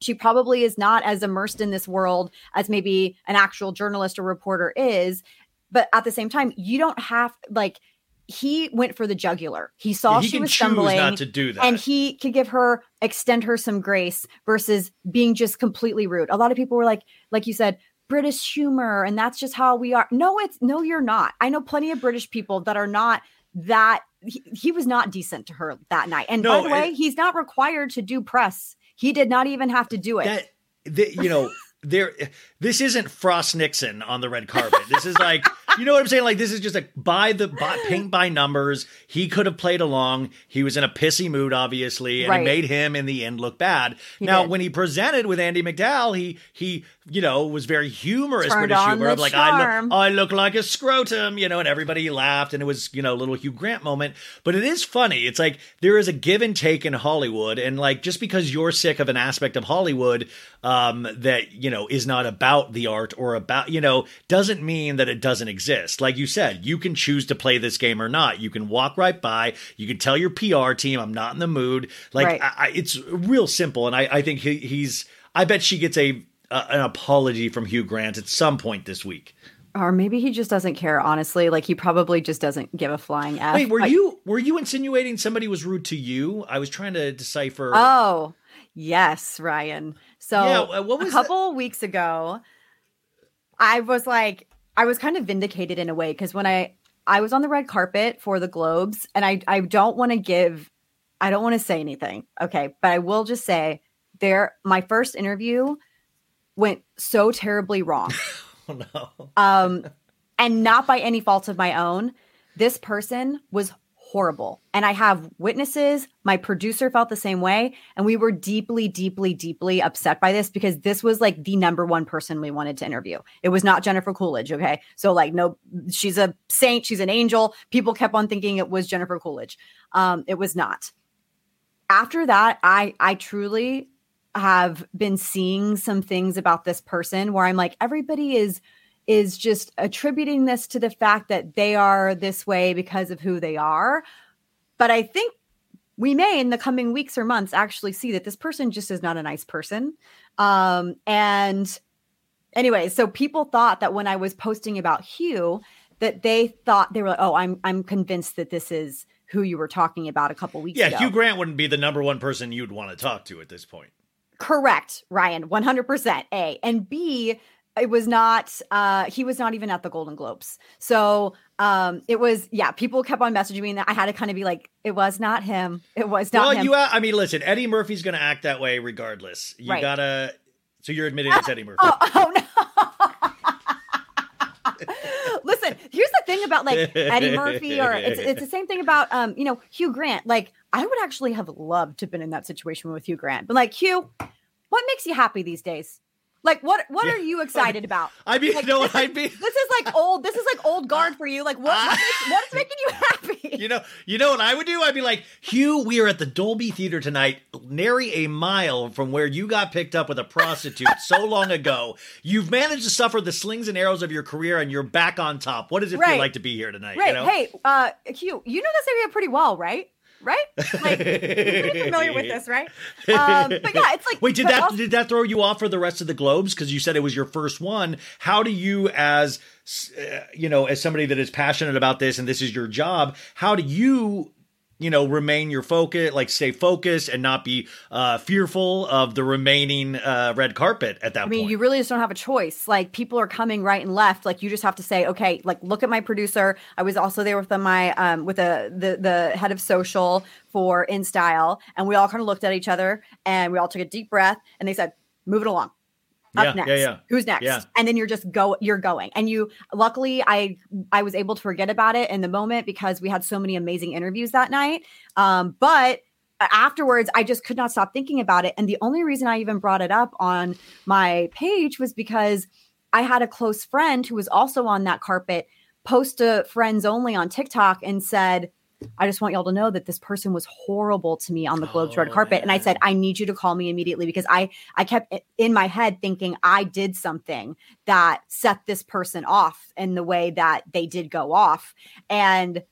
[SPEAKER 5] She probably is not as immersed in this world as maybe an actual journalist or reporter is but at the same time you don't have like he went for the jugular. He saw
[SPEAKER 4] he
[SPEAKER 5] she was stumbling
[SPEAKER 4] not to do that.
[SPEAKER 5] and he could give her extend her some grace versus being just completely rude. A lot of people were like like you said british humor and that's just how we are. No it's no you're not. I know plenty of british people that are not that he, he was not decent to her that night. And
[SPEAKER 4] No,
[SPEAKER 5] by the way
[SPEAKER 4] and-
[SPEAKER 5] he's not required to do press. He did not even have to do it.
[SPEAKER 4] That the, you know there this isn't frost nixon on the red carpet. This is like you know what i'm saying? Like this is just a by the by, paint by numbers he could have played along. He was in a pissy mood obviously and
[SPEAKER 5] Right.
[SPEAKER 4] it made him in the end look bad.
[SPEAKER 5] He
[SPEAKER 4] now
[SPEAKER 5] did.
[SPEAKER 4] when he presented with andie macdowell he he you know was very humorous
[SPEAKER 5] Turned
[SPEAKER 4] british humor of like I look, I look like a scrotum you know and everybody laughed and it was you know a little hugh grant moment. But it is funny. It's like there is a give and take in hollywood and like just because you're sick of an aspect of hollywood um that you know is not about the art or about you know doesn't mean that it doesn't exist. Like you said you can choose to play this game or not. You can walk right by. You can tell your pr team i'm not in the mood. Like
[SPEAKER 5] Right.
[SPEAKER 4] I, I, it's real simple and i, I think he, he's i bet she gets a, an apology from hugh grant at some point this week.
[SPEAKER 5] Or maybe he just doesn't care honestly. Like he probably just doesn't give a flying f.
[SPEAKER 4] Wait were
[SPEAKER 5] Like-
[SPEAKER 4] you were you insinuating somebody was rude to you? I was trying to decipher
[SPEAKER 5] Oh, yes, Ryan. So
[SPEAKER 4] Yeah, what was
[SPEAKER 5] a couple weeks ago, I was like, I was kind of vindicated in a way because when I I was on the red carpet for the Globes, and I I don't want to give, I don't want to say anything, okay, but I will just say there, my first interview went so terribly wrong.
[SPEAKER 4] Oh no.
[SPEAKER 5] Um and not by any fault of my own. This person was horrible. And i have witnesses. My producer felt the same way. And we were deeply deeply deeply upset by this because this was like the number one person we wanted to interview. It was not jennifer coolidge okay? So like no she's a saint. She's an angel. People kept on thinking it was jennifer coolidge. Um it was not. After that i i truly have been seeing some things about this person where i'm like everybody is is just attributing this to the fact that they are this way because of who they are but i think we may in the coming weeks or months actually see that this person just is not a nice person um and anyway so people thought that when i was posting about hugh that they thought they were like oh i'm i'm convinced that this is who you were talking about a couple weeks
[SPEAKER 4] yeah
[SPEAKER 5] ago
[SPEAKER 4] hugh grant wouldn't be the number one person you'd want to talk to at this point
[SPEAKER 5] Correct, Ryan. 100% A. And B, it was not uh he was not even at the Golden Globes. So, um it was yeah, people kept on messaging me and I had to kind of be like it was not him. It was not
[SPEAKER 4] well
[SPEAKER 5] him.
[SPEAKER 4] you uh, i mean listen eddie murphy's gonna act that way regardless you
[SPEAKER 5] Right.
[SPEAKER 4] gotta So you're admitting it's Eddie Murphy.
[SPEAKER 5] Oh, oh no. Listen, here's the thing about like Eddie Murphy, or it's, it's the same thing about um, you know, Hugh Grant. Like, I would actually have loved to have been in that situation with Hugh Grant. But like, Hugh, what makes you happy these days? Like what what
[SPEAKER 4] Yeah.
[SPEAKER 5] are you excited about?
[SPEAKER 4] I'd be,
[SPEAKER 5] Like,
[SPEAKER 4] you know
[SPEAKER 5] this,
[SPEAKER 4] what I'd be?
[SPEAKER 5] this is like old. This is like old guard for you. Like what? what makes, what's making you happy?
[SPEAKER 4] You know, you know what I would do? I'd be like, Hugh, we are at the Dolby Theater tonight, nary a mile from where you got picked up with a prostitute so long ago. You've managed to suffer the slings and arrows of your career, and you're back on top. What does it feel like to be here tonight?
[SPEAKER 5] Right.
[SPEAKER 4] You know?
[SPEAKER 5] Hey, uh, Hugh, you know this area pretty well, right? Right? Like you're familiar with this, right? Um, but yeah, it's like
[SPEAKER 4] Wait, did that
[SPEAKER 5] also-
[SPEAKER 4] did that throw you off for the rest of the Globes? Because you said it was your first one. How do you, as uh, you know, as somebody that is passionate about this and this is your job, how do you, you know, remain your focus, like stay focused and not be uh, fearful of the remaining uh, red carpet at that
[SPEAKER 5] I mean,
[SPEAKER 4] point?
[SPEAKER 5] you really just don't have a choice. Like people are coming right and left. Like you just have to say, okay, like look at my producer. I was also there with the, my um with the the the head of social for InStyle, and we all kind of looked at each other and we all took a deep breath and they said, move it along. Up
[SPEAKER 4] Yeah,
[SPEAKER 5] next.
[SPEAKER 4] yeah, yeah.
[SPEAKER 5] Who's next?
[SPEAKER 4] Yeah.
[SPEAKER 5] And then you're just go you're going. And you luckily I I was able to forget about it in the moment because we had so many amazing interviews that night. Um, but afterwards I just could not stop thinking about it. And the only reason I even brought it up on my page was because I had a close friend who was also on that carpet post a friends only on TikTok and said, I just want y'all to know that this person was horrible to me on the Globe's red
[SPEAKER 4] Oh,
[SPEAKER 5] carpet. And I said, I need you to call me immediately because I I kept in my head thinking I did something that set this person off in the way that they did go off. And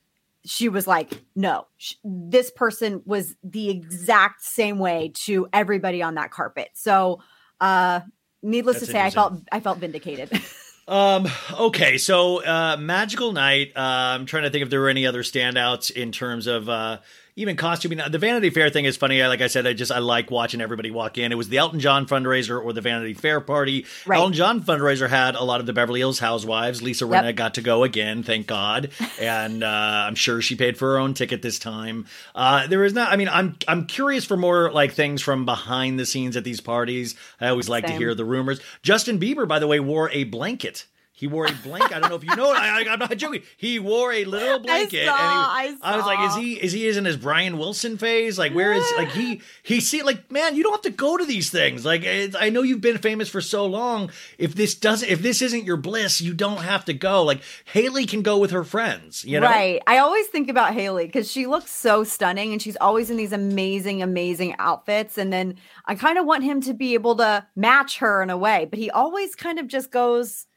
[SPEAKER 5] she was like, no, sh- this person was the exact same way to everybody on that carpet. So, uh, needless
[SPEAKER 4] That's
[SPEAKER 5] to say, I felt I felt vindicated.
[SPEAKER 4] Um. Okay. So, uh, magical night. Uh, I'm trying to think if there were any other standouts in terms of uh, even costuming. The Vanity Fair thing is funny. Like I said, I just I like watching everybody walk in. It was the Elton John fundraiser or the Vanity Fair party.
[SPEAKER 5] Right.
[SPEAKER 4] Elton John fundraiser had a lot of the Beverly Hills housewives. Lisa
[SPEAKER 5] Yep.
[SPEAKER 4] Rinna got to go again, thank God, and uh, I'm sure she paid for her own ticket this time. Uh, there is not. I mean, I'm I'm curious for more like things from behind the scenes at these parties. I always like to hear the rumors. Justin Bieber, by the way, wore a blanket. He wore a blanket. I don't know if you know it. I, I, I'm not joking. He wore a literal blanket.
[SPEAKER 5] saw,
[SPEAKER 4] and he,
[SPEAKER 5] I
[SPEAKER 4] was like, is he is he is in his Brian Wilson phase? Like, where is like he he see like man, you don't have to go to these things. Like, it's, I know you've been famous for so long. If this doesn't, if this isn't your bliss, you don't have to go. Like Hailey can go with her friends. You know,
[SPEAKER 5] Right. I always think about Hailey because she looks so stunning and she's always in these amazing, amazing outfits. And then I kind of want him to be able to match her in a way, but he always kind of just goes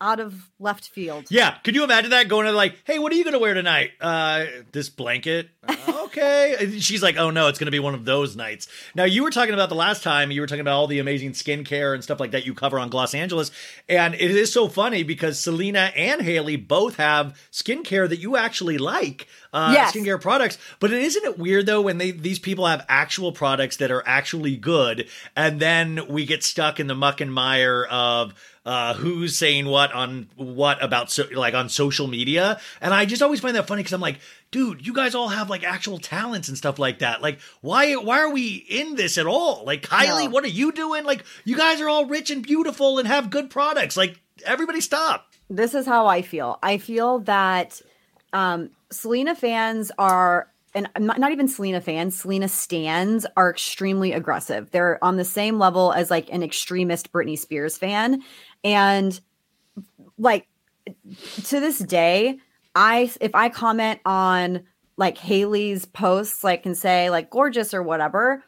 [SPEAKER 5] out of left field.
[SPEAKER 4] Yeah, could you imagine that going to like, hey, what are you going to wear tonight? Uh, this blanket. Uh, okay. And She's like, oh no, it's going to be one of those nights. Now you were talking about the last time you were talking about all the amazing skincare and stuff like that you cover on Gloss Angeles, and it is so funny because Selena and Hailey both have skincare that you actually like. Uh,
[SPEAKER 5] Yes.
[SPEAKER 4] skincare products, but it isn't it weird though when they these people have actual products that are actually good, and then we get stuck in the muck and mire of uh, who's saying what on what about so, like on social media, and I just always find that funny because I'm like, dude, you guys all have like actual talents and stuff like that. Like, why why are we in this at all? Like, Kylie,
[SPEAKER 5] No.
[SPEAKER 4] what are you doing? Like, you guys are all rich and beautiful and have good products. Like, everybody stop.
[SPEAKER 5] This is how I feel. I feel that um, Selena fans are, and not, not even Selena fans, Selena stands are extremely aggressive. They're on the same level as like an extremist Britney Spears fan. And like to this day, I if I comment on like Hailey's posts, like and say like gorgeous or whatever,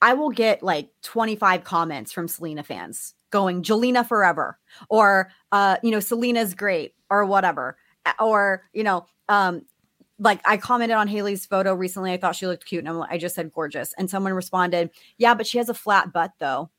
[SPEAKER 5] I will get like 25 comments from Selena fans going Jelena forever or uh you know Selena's great or whatever. Or you know um like I commented on Hailey's photo recently. I thought she looked cute and I'm, I just said gorgeous. And someone responded yeah but she has a flat butt though.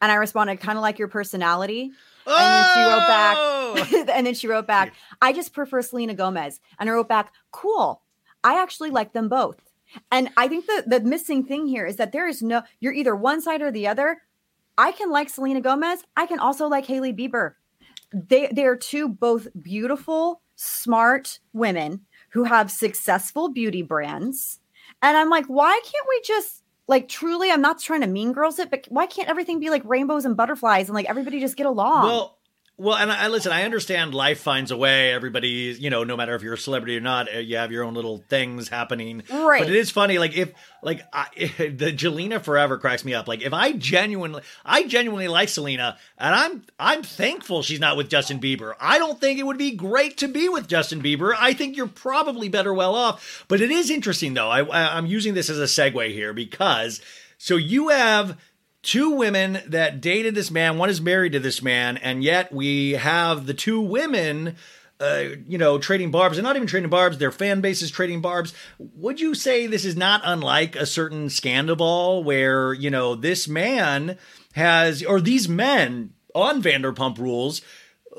[SPEAKER 5] And I responded kind of like your personality and then she wrote
[SPEAKER 4] Oh!
[SPEAKER 5] back and then she wrote back oh! I just prefer Selena Gomez and I wrote back cool I actually like them both and I think the the missing thing here is that there is no you're either one side or the other. I can like Selena Gomez. I can also like Hailey Bieber. They they are two both beautiful, smart women who have successful beauty brands. And I'm like, why can't we just like truly, I'm not trying to mean girls it, but why can't everything be like rainbows and butterflies and like everybody just get along?
[SPEAKER 4] Well, well, and I listen. I understand life finds a way. Everybody, you know, no matter if you're a celebrity or not, uh, you have your own little things happening.
[SPEAKER 5] Right.
[SPEAKER 4] But it is funny, like if, like, I, the Jelena forever cracks me up. Like if I genuinely, I genuinely like Selena, and I'm, I'm thankful she's not with Justin Bieber. I don't think it would be great to be with Justin Bieber. I think you're probably better well off. But it is interesting though. I, I'm using this as a segue here because, so you have two women that dated this man. One is married to this man, and yet we have the two women. Uh, you know, trading barbs, and not even trading barbs, their fan base is trading barbs. Would you say this is not unlike a certain Scandoval where, you know, this man has, or these men on Vanderpump Rules,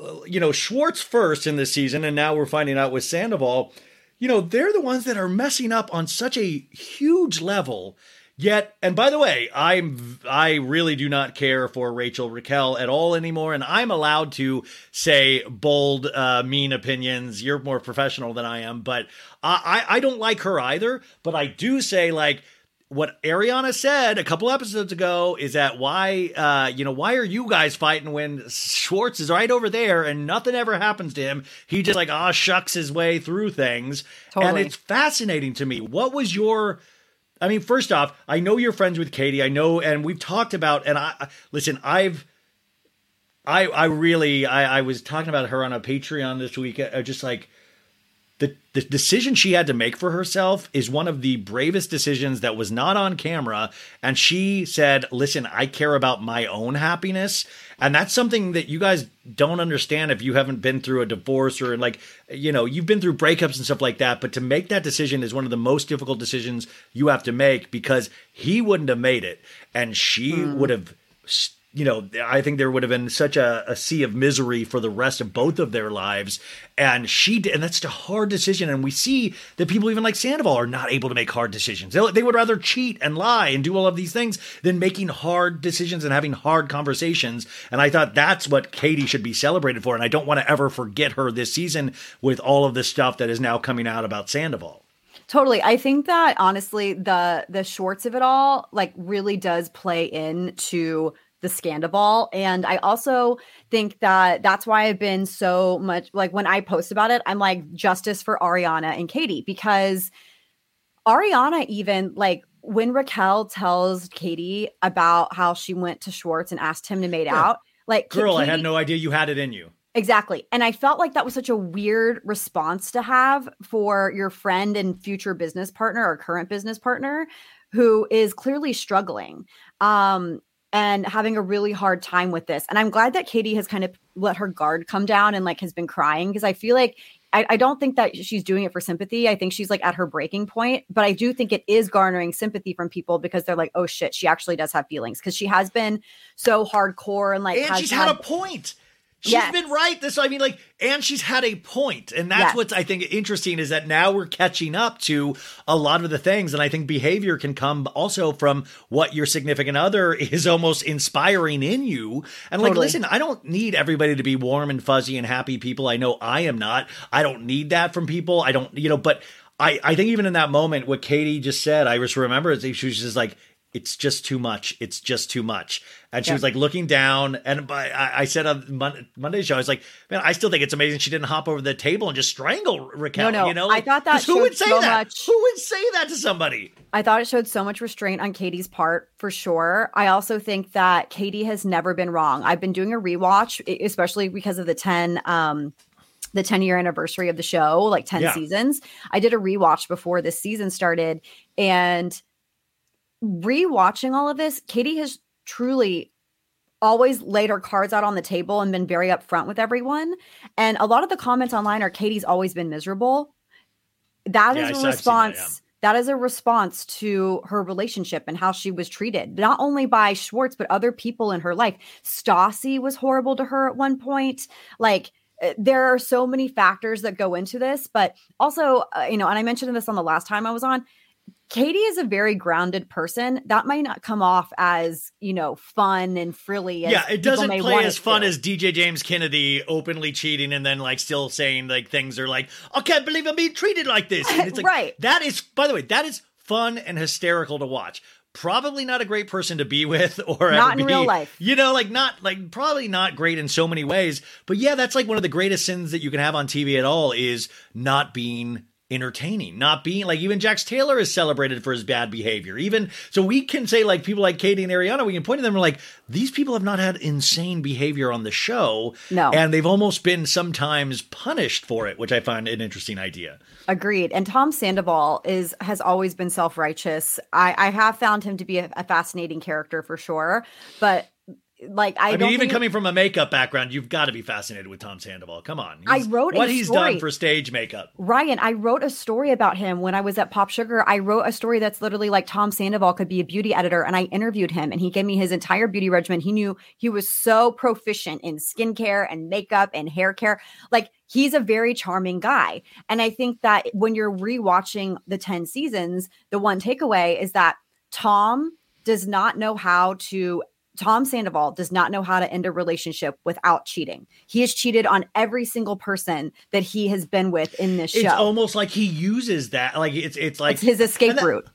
[SPEAKER 4] uh, you know, Schwartz first in this season, and now we're finding out with Sandoval, you know, they're the ones that are messing up on such a huge level Yet, and by the way, I'm I really do not care for Rachel Raquel at all anymore, and I'm allowed to say bold, uh, mean opinions. You're more professional than I am, but I, I don't like her either. But I do say like what Ariana said a couple episodes ago is that why uh you know why are you guys fighting when Schwartz is right over there and nothing ever happens to him he just like ah shucks his way through things
[SPEAKER 5] Totally.
[SPEAKER 4] and it's fascinating to me what was your I mean, first off, I know you're friends with Katie. I know, and we've talked about. And I listen. I've, I, I really, I, I was talking about her on a Patreon this week. Uh, just like the the decision she had to make for herself is one of the bravest decisions that was not on camera. And she said, "Listen, I care about my own happiness." And that's something that you guys don't understand if you haven't been through a divorce or like, you know, you've been through breakups and stuff like that. But to make that decision is one of the most difficult decisions you have to make because he wouldn't have made it and she hmm. would have you know, I think there would have been such a, a sea of misery for the rest of both of their lives. And she did, and that's a hard decision. And we see that people even like Sandoval are not able to make hard decisions. They, they would rather cheat and lie and do all of these things than making hard decisions and having hard conversations. And I thought that's what Katie should be celebrated for. And I don't want to ever forget her this season with all of the stuff that is now coming out about Sandoval.
[SPEAKER 5] Totally. I think that honestly, the the shorts of it all like really does play into the Scandoval. And I also think that that's why I've been so much like when I post about it, I'm like justice for Ariana and Katie because Ariana even like when Raquel tells Katie about how she went to Schwartz and asked him to made
[SPEAKER 4] Yeah.
[SPEAKER 5] out, like
[SPEAKER 4] Girl, I had no idea you had it in you.
[SPEAKER 5] Exactly. And I felt like that was such a weird response to have for your friend and future business partner or current business partner who is clearly struggling um, and having a really hard time with this. And I'm glad that Katie has kind of let her guard come down and like has been crying because I feel like I, I don't think that she's doing it for sympathy. I think she's like at her breaking point, but I do think it is garnering sympathy from people because they're like, oh shit, she actually does have feelings because she has been so hardcore and like
[SPEAKER 4] and she's had, a point. She's
[SPEAKER 5] Yes.
[SPEAKER 4] been right. This, I mean, like, and she's had a point, and that's
[SPEAKER 5] Yes.
[SPEAKER 4] what's I think interesting is that now we're catching up to a lot of the things, and I think behavior can come also from what your significant other is almost inspiring in you. And like, listen, I don't need everybody to be warm and fuzzy and happy people. I know I am not. I don't need that from people. I don't, you know, but. I, I think even in that moment, what Katie just said, I just remember she was just like, it's just too much. It's just too much. And she
[SPEAKER 5] Yeah.
[SPEAKER 4] was like looking down. And by, I, I said on Mon- Monday's show, I was like, man, I still think it's amazing she didn't hop over the table and just strangle Raquel.
[SPEAKER 5] No, no,
[SPEAKER 4] you know,
[SPEAKER 5] I thought that
[SPEAKER 4] who would say
[SPEAKER 5] so
[SPEAKER 4] that?
[SPEAKER 5] much-
[SPEAKER 4] Who would say that to somebody?
[SPEAKER 5] I thought it showed so much restraint on Katie's part for sure. I also think that Katie has never been wrong. I've been doing a rewatch, especially because of the 10 um the 10 year anniversary of the show, like 10
[SPEAKER 4] Yeah.
[SPEAKER 5] seasons. I did a rewatch before this season started and rewatching all of this, Katie has truly always laid her cards out on the table and been very upfront with everyone. And a lot of the comments online are Katie's always been miserable. That
[SPEAKER 4] Yeah,
[SPEAKER 5] is
[SPEAKER 4] I saw-
[SPEAKER 5] a
[SPEAKER 4] I've seen that,
[SPEAKER 5] response. that is a response to her relationship and how she was treated, not only by Schwartz, but other people in her life. Stassi was horrible to her at one point. Like, uh, there are so many factors that go into this, but also, uh, you know, and I mentioned this on the last time I was on. Katie is a very grounded person. That might not come off as, you know, fun and frilly. As
[SPEAKER 4] yeah, it doesn't play as fun
[SPEAKER 5] to.
[SPEAKER 4] as DJ James Kennedy openly cheating and then like still saying like things are like, I can't believe I'm being treated like this. And it's like,
[SPEAKER 5] Right.
[SPEAKER 4] That is, by the way, that is fun and hysterical to watch. probably not a great person to be with or
[SPEAKER 5] Not in
[SPEAKER 4] be.
[SPEAKER 5] real life.
[SPEAKER 4] You know, like not like probably not great in so many ways. But yeah, that's like one of the greatest sins that you can have on TV at all is not being entertaining, not being like even Jax Taylor is celebrated for his bad behavior. Even so, we can say like people like Katie and Ariana, we can point to them and like these people have not had insane behavior on the show,
[SPEAKER 5] No.
[SPEAKER 4] and they've almost been sometimes punished for it, which I find an interesting idea.
[SPEAKER 5] Agreed. And Tom Sandoval is has always been self righteous. I, I have found him to be a, a fascinating character for sure, but like I,
[SPEAKER 4] I,
[SPEAKER 5] don't
[SPEAKER 4] mean, even coming from a makeup background, you've got to be fascinated with Tom Sandoval. Come on,
[SPEAKER 5] I
[SPEAKER 4] He's-
[SPEAKER 5] wrote a
[SPEAKER 4] what he's
[SPEAKER 5] story.
[SPEAKER 4] done for stage makeup.
[SPEAKER 5] Ryan, I wrote a story about him when I was at Pop Sugar. I wrote a story that's literally like Tom Sandoval could be a beauty editor, and I interviewed him, and he gave me his entire beauty regimen. He knew he was so proficient in skincare and makeup and hair care. Like he's a very charming guy, and I think that when you're rewatching the ten seasons, the one takeaway is that Tom does not know how to Tom Sandoval does not know how to end a relationship without cheating. He has cheated on every single person that he has been with in this show.
[SPEAKER 4] It's almost like he uses that. Like it's it's like
[SPEAKER 5] It's his escape
[SPEAKER 4] that-
[SPEAKER 5] route.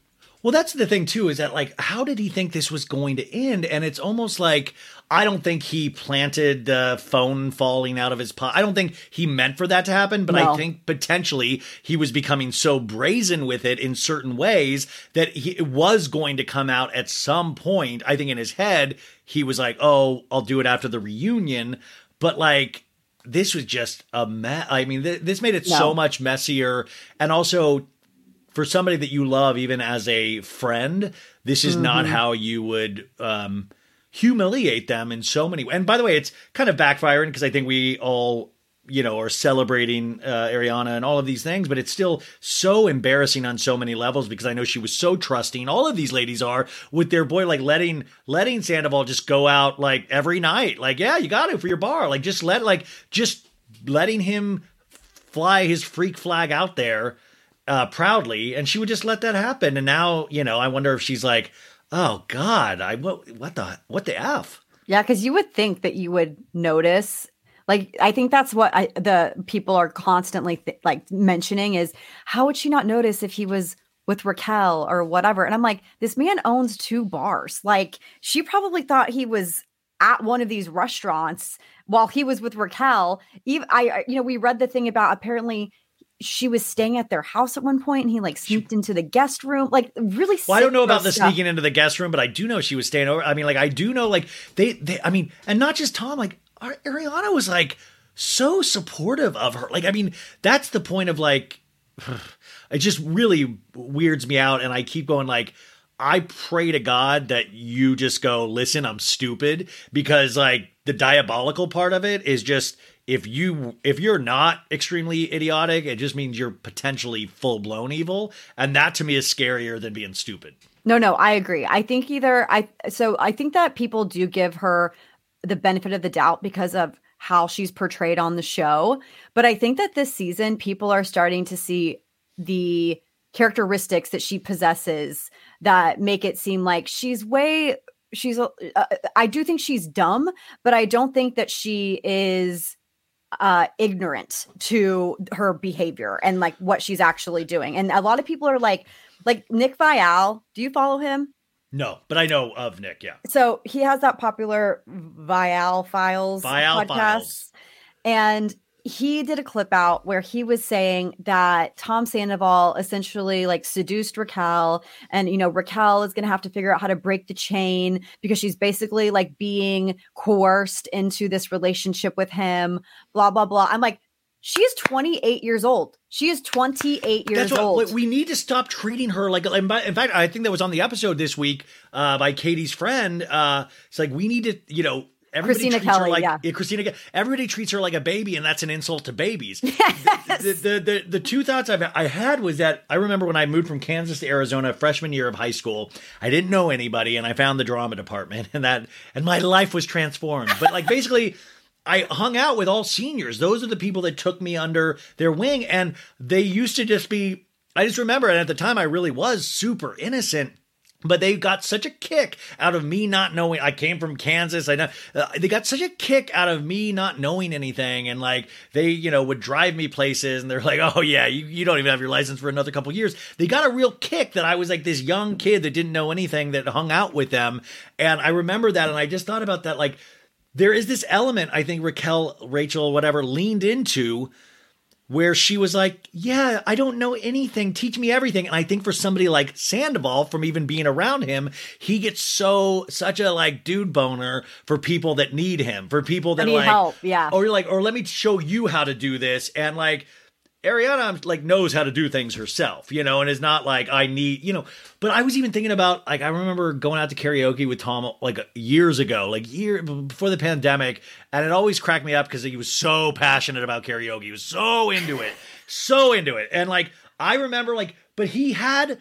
[SPEAKER 4] Well, that's the thing too. Is that like how did he think this was going to end? And it's almost like I don't think he planted the phone falling out of his pot. I don't think he meant for that to happen. But
[SPEAKER 5] No.
[SPEAKER 4] I think potentially he was becoming so brazen with it in certain ways that he it was going to come out at some point. I think in his head he was like, "Oh, I'll do it after the reunion." But like this was just a mess. I mean, th- this made it
[SPEAKER 5] No.
[SPEAKER 4] so much messier, and also for somebody that you love, even as a friend, this is not
[SPEAKER 5] Mhm.
[SPEAKER 4] how you would um, humiliate them in so many. And by the way, it's kind of backfiring because I think we all, you know, are celebrating uh, Ariana and all of these things, but it's still so embarrassing on so many levels because I know she was so trusting. All of these ladies are with their boy, like letting letting Sandoval just go out like every night. Like, yeah, you got it for your bar. Like, just let like just letting him fly his freak flag out there uh, proudly, and she would just let that happen. And now, you know, I wonder if she's like, "Oh God, I what what the what the f."
[SPEAKER 5] Yeah, because you would think that you would notice. Like, I think that's what I, the people are constantly th- like mentioning is how would she not notice if he was with Raquel or whatever? And I'm like, this man owns two bars. Like, she probably thought he was at one of these restaurants while he was with Raquel. Even I, you know, we read the thing about apparently she was staying at their house at one point and he like sneaked into the guest room. Like, really.
[SPEAKER 4] Well, I don't know about the
[SPEAKER 5] stuff.
[SPEAKER 4] sneaking into the guest room, but I do know she was staying over. I mean, like I do know, like they, they. I mean, and not just Tom. Like Ariana was like so supportive of her. Like, I mean, that's the point of like. It just really weirds me out, and I keep going like. I pray to God that you just go, listen, I'm stupid because like the diabolical part of it is just if you if you're not extremely idiotic, it just means you're potentially full blown evil, and that to me is scarier than being stupid.
[SPEAKER 5] No, no, I agree. I think either I so I think that people do give her the benefit of the doubt because of how she's portrayed on the show, but I think that this season people are starting to see the characteristics that she possesses that make it seem like she's way she's uh, I do think she's dumb, but I don't think that she is uh ignorant to her behavior and like what she's actually doing. And a lot of people are like like Nick Viall, do you follow him?
[SPEAKER 4] No, but I know of Nick. Yeah,
[SPEAKER 5] So he has that popular Viall Files
[SPEAKER 4] Viall
[SPEAKER 5] podcast.
[SPEAKER 4] Files.
[SPEAKER 5] And he did a clip out where he was saying that Tom Sandoval essentially like seduced Raquel and you know Raquel is going to have to figure out how to break the chain because she's basically like being coerced into this relationship with him blah blah blah. I'm like she is 28 years old. She is 28 years
[SPEAKER 4] that's what
[SPEAKER 5] old.
[SPEAKER 4] we need to stop treating her like. In fact, I think that was on the episode this week uh, by Katie's friend. Uh, it's like we need to, you know. Everybody
[SPEAKER 5] Christina
[SPEAKER 4] treats her
[SPEAKER 5] Kelly,
[SPEAKER 4] like
[SPEAKER 5] yeah.
[SPEAKER 4] Christina. Everybody treats her like a baby, and that's an insult to babies. the, the, the, the two thoughts I've, I had was that I remember when I moved from Kansas to Arizona, freshman year of high school. I didn't know anybody, and I found the drama department, and that and my life was transformed. But like basically. I hung out with all seniors. Those are the people that took me under their wing. And they used to just be, I just remember, and at the time I really was super innocent. but they got such a kick out of me not knowing i came from kansas i know uh, they got such a kick out of me not knowing anything and like they you know would drive me places and they're like oh yeah you, you don't even have your license for another couple years they got a real kick that i was like this young kid that didn't know anything that hung out with them and i remember that and i just thought about that like there is this element i think raquel rachel whatever leaned into where she was like, Yeah, I don't know anything. Teach me everything. And I think for somebody like Sandoval, from even being around him, he gets so such a like dude boner for people that need him, for people that like
[SPEAKER 5] help, yeah.
[SPEAKER 4] Or you're like, or let me show you how to do this. And like Ariana like knows how to do things herself, you know, and is not like I need, you know. But I was even thinking about like I remember going out to karaoke with Tom like years ago, like year before the pandemic, and it always cracked me up because he was so passionate about karaoke. He was so into it, so into it, and like I remember like, but he had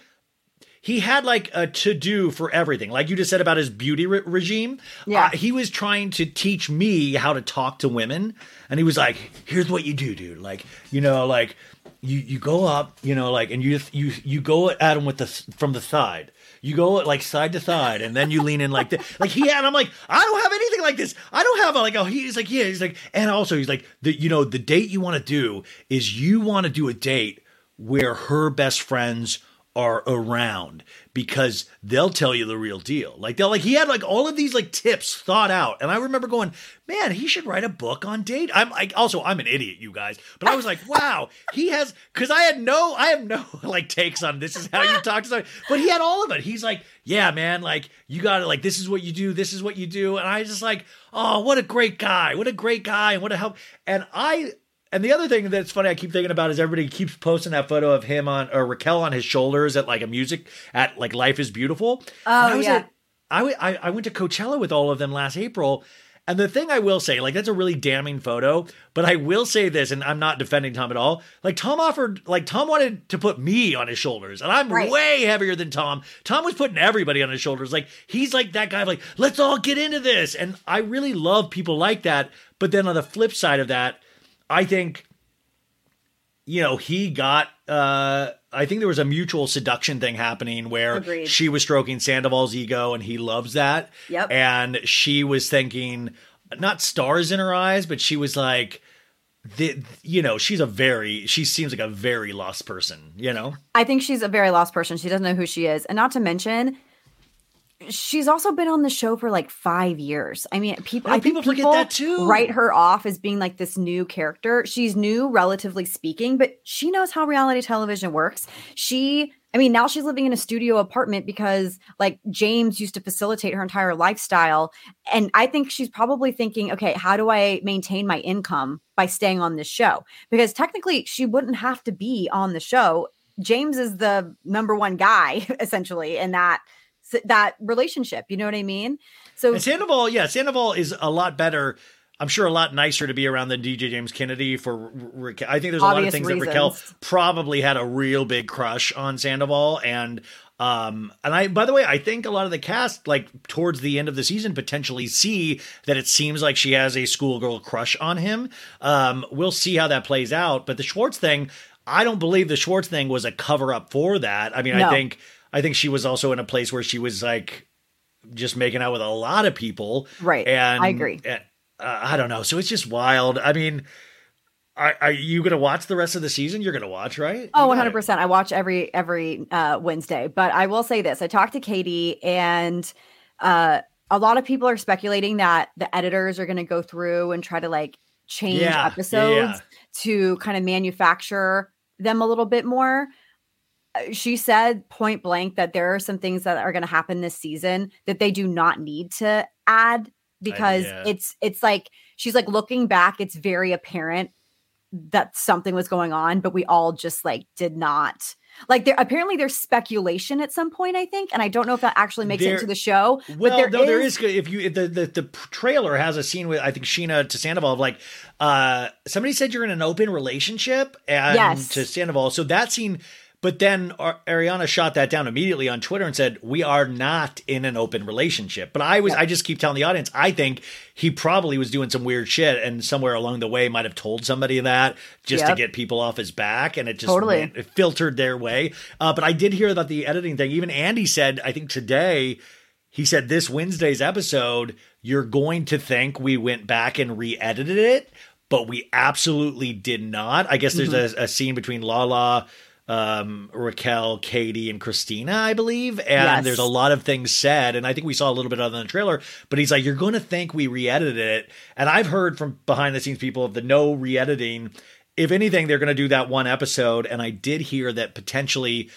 [SPEAKER 4] he had like a to do for everything. Like you just said about his beauty re- regime.
[SPEAKER 5] Yeah.
[SPEAKER 4] Uh, he was trying to teach me how to talk to women. And he was like, here's what you do, dude. Like, you know, like you, you go up, you know, like, and you, you, you go at him with the, from the side. You go like side to side, and then you lean in like this. Like he had, I'm like, I don't have anything like this. I don't have a, like, oh, he's like, yeah, he's like, and also he's like, the, you know, the date you want to do is you want to do a date where her best friends are around because they'll tell you the real deal. Like they'll like he had like all of these like tips thought out. And I remember going, man, he should write a book on date. I'm like also I'm an idiot, you guys. But I was like, wow, he has because I had no I have no like takes on this is how you talk to somebody. But he had all of it. He's like, yeah, man, like you gotta like this is what you do, this is what you do. And I just like, oh, what a great guy. What a great guy and what a help. And I and the other thing that's funny, I keep thinking about is everybody keeps posting that photo of him on or Raquel on his shoulders at like a music at like Life is Beautiful.
[SPEAKER 5] Oh
[SPEAKER 4] I was
[SPEAKER 5] yeah.
[SPEAKER 4] at- I I went to Coachella with all of them last April. And the thing I will say, like that's a really damning photo, but I will say this, and I'm not defending Tom at all. Like Tom offered, like Tom wanted to put me on his shoulders, and I'm
[SPEAKER 5] Right.
[SPEAKER 4] way heavier than Tom. Tom was putting everybody on his shoulders. Like he's like that guy, like let's all get into this. And I really love people like that. But then on the flip side of that, I think you know, he got uh I think there was a mutual seduction thing happening where
[SPEAKER 5] Agreed.
[SPEAKER 4] she was stroking Sandoval's ego and he loves that.
[SPEAKER 5] Yep.
[SPEAKER 4] And she was thinking not stars in her eyes, but she was like the, you know, she's a very she seems like a very lost person, you know?
[SPEAKER 5] I think she's a very lost person. She doesn't know who she is. And not to mention, she's also been on the show for like five years. I mean, people,
[SPEAKER 4] Oh,
[SPEAKER 5] I
[SPEAKER 4] people forget
[SPEAKER 5] people
[SPEAKER 4] that too.
[SPEAKER 5] write her off as being like this new character. She's new, relatively speaking, but she knows how reality television works. She, I mean, now she's living in a studio apartment because like James used to facilitate her entire lifestyle. And I think she's probably thinking, okay, how do I maintain my income by staying on this show? Because technically, she wouldn't have to be on the show. James is the number one guy essentially in that that relationship. You know what I mean? So
[SPEAKER 4] And Sandoval, yeah, Sandoval is a lot better. I'm sure a lot nicer to be around than DJ James Kennedy for Ra- Raquel. I think there's a lot of things that Raquel probably had a real big crush on Sandoval and um and I by the way I think a lot of the cast like towards the end of the season potentially see that it seems like she has a schoolgirl crush on him. Um we'll see how that plays out, but the Schwartz thing I don't believe the Schwartz thing was a cover up for that. I mean, I think I think she was also in a place where she was like just making out with a lot of people.
[SPEAKER 5] Right.
[SPEAKER 4] And
[SPEAKER 5] I agree.
[SPEAKER 4] uh, I don't know. So it's just wild. I mean, are, are you going to watch the rest of the season? You're going to watch, right?
[SPEAKER 5] Oh,
[SPEAKER 4] You got it.
[SPEAKER 5] 100%. I watch every every uh Wednesday, but I will say this. I talked to Katie and uh a lot of people are speculating that the editors are going to go through and try to like change
[SPEAKER 4] yeah,
[SPEAKER 5] episodes
[SPEAKER 4] yeah.
[SPEAKER 5] to kind of manufacture them a little bit more. Uh, She said point blank that there are some things that are going to happen this season that they do not need to add because
[SPEAKER 4] yeah.
[SPEAKER 5] it's it's like she's like looking back it's very apparent that something was going on, but we all just like did not like there apparently there's speculation at some point, I think, and I don't know if that actually makes it
[SPEAKER 4] There-
[SPEAKER 5] into the show.
[SPEAKER 4] Well,
[SPEAKER 5] but there
[SPEAKER 4] no, there
[SPEAKER 5] is-
[SPEAKER 4] is. If you if the, the the trailer has a scene with I think Scheana to Sandoval of like uh somebody said you're in an open relationship and
[SPEAKER 5] Yes.
[SPEAKER 4] to Sandoval. So that scene, But then Ariana shot that down immediately on Twitter and said, "We are not in an open relationship." But I was, I just keep telling the audience, I think he probably was doing some weird shit, and somewhere along the way might have told somebody that just to get people off his back, and it just
[SPEAKER 5] Totally.
[SPEAKER 4] it filtered their way. Uh, but I did hear about the editing thing. Even Andy said, I think today. He said this Wednesday's episode, you're going to think we went back and re-edited it, but we absolutely did not. I guess there's
[SPEAKER 5] Mm-hmm.
[SPEAKER 4] a, a scene between Lala, um, Raquel, Katie, and Christina, I believe, and
[SPEAKER 5] Yes.
[SPEAKER 4] there's a lot of things said, and I think we saw a little bit of it in the trailer. But he's like, you're going to think we re-edited it, and I've heard from behind the scenes people of the no re-editing. If anything, they're going to do that one episode, and I did hear that potentially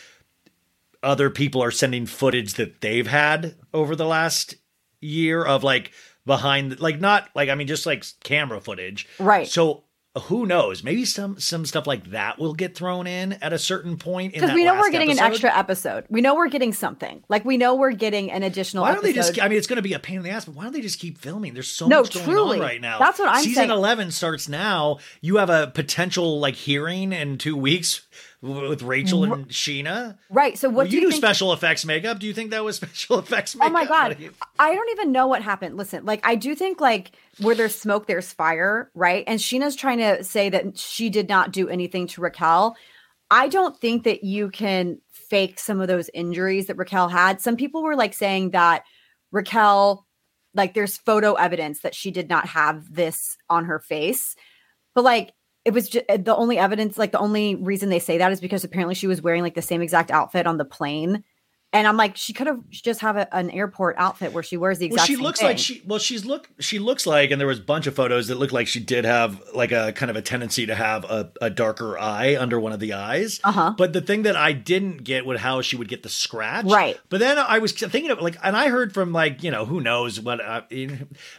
[SPEAKER 4] other people are sending footage that they've had over the last year of like behind like not like I mean just like camera footage.
[SPEAKER 5] Right.
[SPEAKER 4] So who knows? Maybe some some stuff like that will get thrown in at a certain point
[SPEAKER 5] Because we know we're getting an extra episode. We know we're getting something. Like we know we're getting an additional.
[SPEAKER 4] Why don't they just? I mean, it's going to be a pain in the ass, but why don't they just keep filming? There's so
[SPEAKER 5] No,
[SPEAKER 4] much going
[SPEAKER 5] truly.
[SPEAKER 4] on right now.
[SPEAKER 5] That's what I'm saying.
[SPEAKER 4] Season 11 starts now. You have a potential like hearing in two weeks with Rachel and Scheana.
[SPEAKER 5] right. So what
[SPEAKER 4] Well,
[SPEAKER 5] do
[SPEAKER 4] you,
[SPEAKER 5] you
[SPEAKER 4] do
[SPEAKER 5] think?
[SPEAKER 4] special effects makeup. Do you think that was special effects makeup?
[SPEAKER 5] Oh my god,
[SPEAKER 4] you-
[SPEAKER 5] I don't even know what happened. Listen, like I do think like where there's smoke, there's fire, right? And Scheana's trying to say that she did not do anything to Raquel. I don't think that you can fake some of those injuries that Raquel had. Some people were like saying that Raquel, like there's photo evidence that she did not have this on her face, but like it was just the only evidence, like the only reason they say that is because apparently she was wearing like the same exact outfit on the plane. And I'm like, she could have just have a, an airport outfit where she wears the exact.
[SPEAKER 4] Well, she
[SPEAKER 5] same
[SPEAKER 4] looks
[SPEAKER 5] thing.
[SPEAKER 4] like she. Well, she's look. She looks like, and there was a bunch of photos that looked like she did have like a kind of a tendency to have a, a darker eye under one of the eyes.
[SPEAKER 5] Uh-huh.
[SPEAKER 4] But the thing that I didn't get was how she would get the scratch.
[SPEAKER 5] Right.
[SPEAKER 4] But then I was thinking of like, and I heard from like you know who knows what, uh,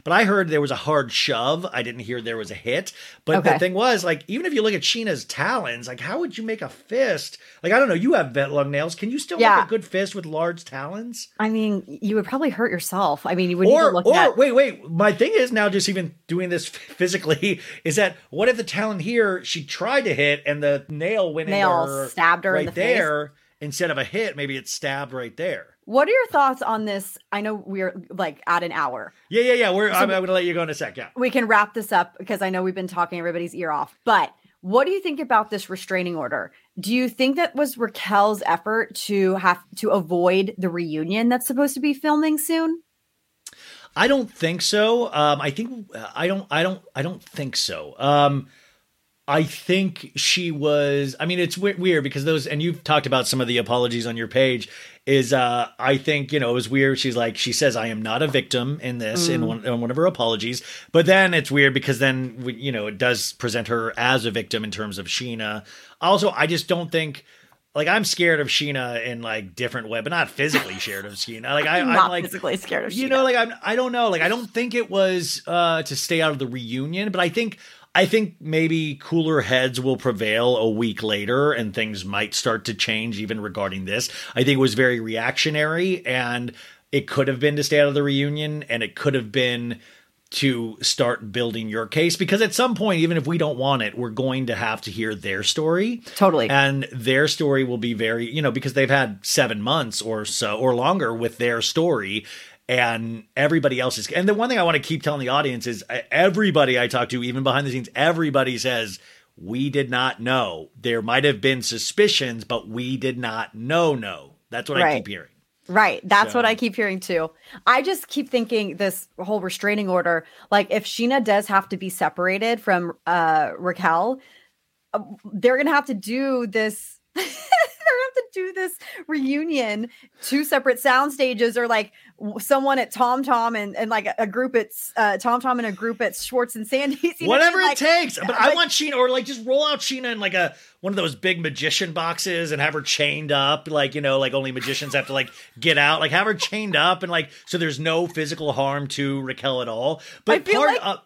[SPEAKER 4] but I heard there was a hard shove. I didn't hear there was a hit. But
[SPEAKER 5] Okay.
[SPEAKER 4] the thing was like, even if you look at Scheana's talons, like how would you make a fist? Like I don't know. You have vet long nails. Can you still
[SPEAKER 5] Yeah.
[SPEAKER 4] make a good fist with large talons?
[SPEAKER 5] I mean, you would probably hurt yourself. I mean, you would need
[SPEAKER 4] or
[SPEAKER 5] to look
[SPEAKER 4] or
[SPEAKER 5] at.
[SPEAKER 4] wait wait my thing is now just even doing this physically is that what if the talon here she tried to hit and the nail went
[SPEAKER 5] Nail
[SPEAKER 4] into her
[SPEAKER 5] stabbed her in
[SPEAKER 4] right
[SPEAKER 5] the face?
[SPEAKER 4] there instead of a hit maybe it stabbed right there
[SPEAKER 5] What are your thoughts on this? I know we're like at an hour.
[SPEAKER 4] yeah yeah yeah we're I'm, I'm gonna let you go in a sec yeah
[SPEAKER 5] We can wrap this up because I know we've been talking everybody's ear off. But what do you think about this restraining order? Do you think that was Raquel's effort to have to avoid the reunion that's supposed to be filming soon?
[SPEAKER 4] I don't think so. Um, I think I don't. I don't. I don't think so. Um, I think she was. I mean, it's we- weird because those, and you've talked about some of the apologies on your page. Is uh, I think you know it was weird. She's like she says I am not a victim in this in one in one of her apologies, but then it's weird because then we- you know it does present her as a victim in terms of Scheana. Also, I just don't think. Like I'm scared of Scheana in like different way, but not physically scared of Scheana. Like I,
[SPEAKER 5] I'm
[SPEAKER 4] I'm
[SPEAKER 5] not
[SPEAKER 4] like
[SPEAKER 5] physically scared of
[SPEAKER 4] you
[SPEAKER 5] Scheana.
[SPEAKER 4] know like i'm i don't know like i don't think it was uh to stay out of the reunion but i think i think maybe cooler heads will prevail a week later and things might start to change even regarding this. I think it was very reactionary and it could have been to stay out of the reunion and it could have been to start building your case because at some point even if we don't want it we're going to have to hear their story.
[SPEAKER 5] Totally.
[SPEAKER 4] and their story will be very you know because they've had seven months or so or longer with their story and everybody else is and the one thing i want to keep telling the audience is everybody i talk to even behind the scenes everybody says we did not know there might have been suspicions but we did not know no that's what i keep hearing
[SPEAKER 5] Right. That's what I keep hearing too. I just keep thinking this whole restraining order, like if Scheana does have to be separated from uh Raquel, uh, they're going to have to do this they're going to have to do this reunion two separate sound stages or like someone at Tom Tom and, and like a, group at uh, Tom Tom and a group at Schwartz and Sandy's. you know I
[SPEAKER 4] Whatever
[SPEAKER 5] mean?
[SPEAKER 4] it takes. But I
[SPEAKER 5] like-
[SPEAKER 4] want Scheana, or like just roll out Scheana in like a one of those big magician boxes and have her chained up, like you know, like only magicians have to like get out. Like have her chained up and like so there's no physical harm to Raquel at all. But part
[SPEAKER 5] like-
[SPEAKER 4] of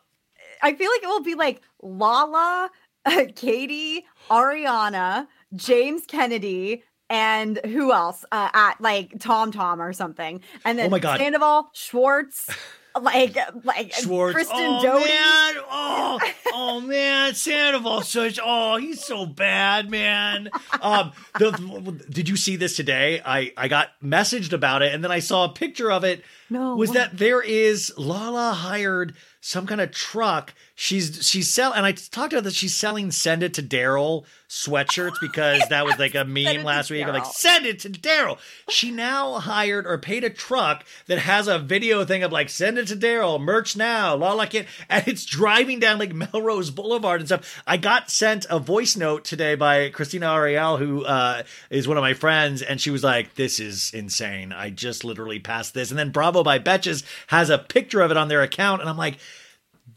[SPEAKER 5] I feel like it will be like Lala, Katie, Ariana, James Kennedy, and who else uh, at like Tom Tom or something, and then
[SPEAKER 4] Oh my God.
[SPEAKER 5] Sandoval, Schwartz, like like
[SPEAKER 4] Schwartz.
[SPEAKER 5] Kristen
[SPEAKER 4] oh
[SPEAKER 5] Doute.
[SPEAKER 4] man, oh, oh man, Sandoval, such oh, he's so bad, man. Um, the, did you see this today? I I got messaged about it, and then I saw a picture of it.
[SPEAKER 5] No,
[SPEAKER 4] was
[SPEAKER 5] what?
[SPEAKER 4] that there is Lala hired some kind of truck. She's she's selling, and I talked about that. She's selling "Send It to Daryl" sweatshirts because that was like a meme last week. I'm like, send it to Daryl. She now hired or paid a truck that has a video thing of like, send it to Daryl, merch now, Lala Kent. And it's driving down like Melrose Boulevard and stuff. I got sent a voice note today by Christina Ariel, who uh, is one of my friends, and she was like, this is insane. I just literally passed this. And then Bravo by Betches has a picture of it on their account. And I'm like,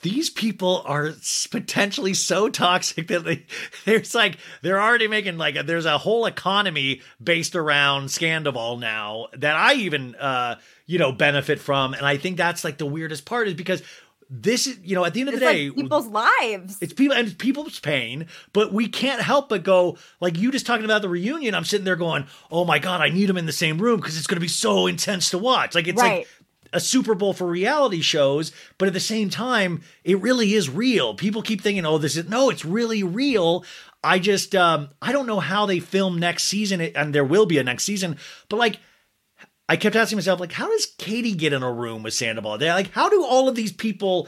[SPEAKER 4] these people are potentially so toxic that they, there's like they're already making like there's a whole economy based around Scandoval now that I even uh you know benefit from and I think that's like the weirdest part is because this is you know at the end of
[SPEAKER 5] It's
[SPEAKER 4] the day
[SPEAKER 5] like people's lives.
[SPEAKER 4] it's people and it's people's pain, but we can't help but go like you just talking about the reunion. I'm sitting there going, "Oh my god, I need them in the same room because it's going to be so intense to watch." Like it's
[SPEAKER 5] Right.
[SPEAKER 4] like a Super Bowl for reality shows, but at the same time, it really is real. People keep thinking, "Oh, this is no, it's really real." I just um I don't know how they film next season and there will be a next season, but like I kept asking myself, like, how does Katie get in a room with Sandoval? They're like, how do all of these people?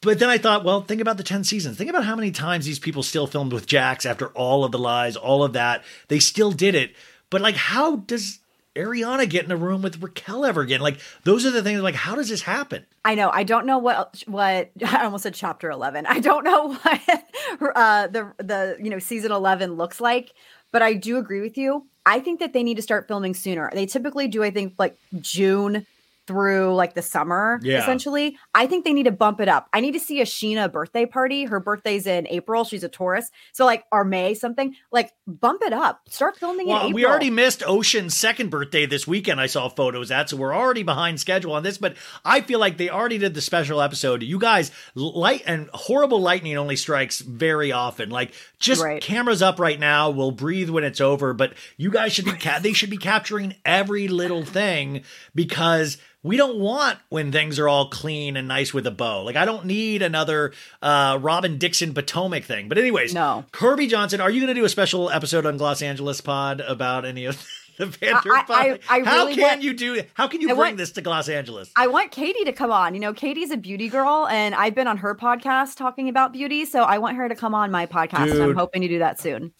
[SPEAKER 4] But then I thought, well, think about the 10 seasons. Think about how many times these people still filmed with Jax after all of the lies, all of that. They still did it. But like, how does Ariana get in a room with Raquel ever again? Like, those are the things, like, how does this happen?
[SPEAKER 5] I know. I don't know what what I almost said chapter eleven. I don't know what uh, the the you know season eleven looks like, but I do agree with you. I think that they need to start filming sooner. They typically do. I think like June through like the summer
[SPEAKER 4] Yeah.
[SPEAKER 5] essentially i think they need to bump it up i need to see a scheana birthday party her birthday's in april she's a taurus so like or may something like bump it up start filming in
[SPEAKER 4] Well, we already missed Ocean's second birthday this weekend. I saw photos at, so we're already behind schedule on this. But I feel like they already did the special episode. You guys, light and horrible lightning only strikes very often. Like just
[SPEAKER 5] Right.
[SPEAKER 4] cameras up right now. We'll breathe when it's over. But you guys should be ca- they should be capturing every little thing because. We don't want when things are all clean and nice with a bow. Like I don't need another uh, Robin Dixon Potomac thing. But anyways,
[SPEAKER 5] No.
[SPEAKER 4] Kirbie Johnson, are you going to do a special episode on Gloss Angeles Pod about any of the Vanderpump?
[SPEAKER 5] I- I
[SPEAKER 4] how
[SPEAKER 5] really
[SPEAKER 4] can
[SPEAKER 5] want-
[SPEAKER 4] you do? How can you
[SPEAKER 5] I
[SPEAKER 4] bring
[SPEAKER 5] want-
[SPEAKER 4] this to Gloss Angeles?
[SPEAKER 5] I want Katie to come on. You know, Katie's a beauty girl, and I've been on her podcast talking about beauty. So I want her to come on my podcast. and I'm hoping to do that soon.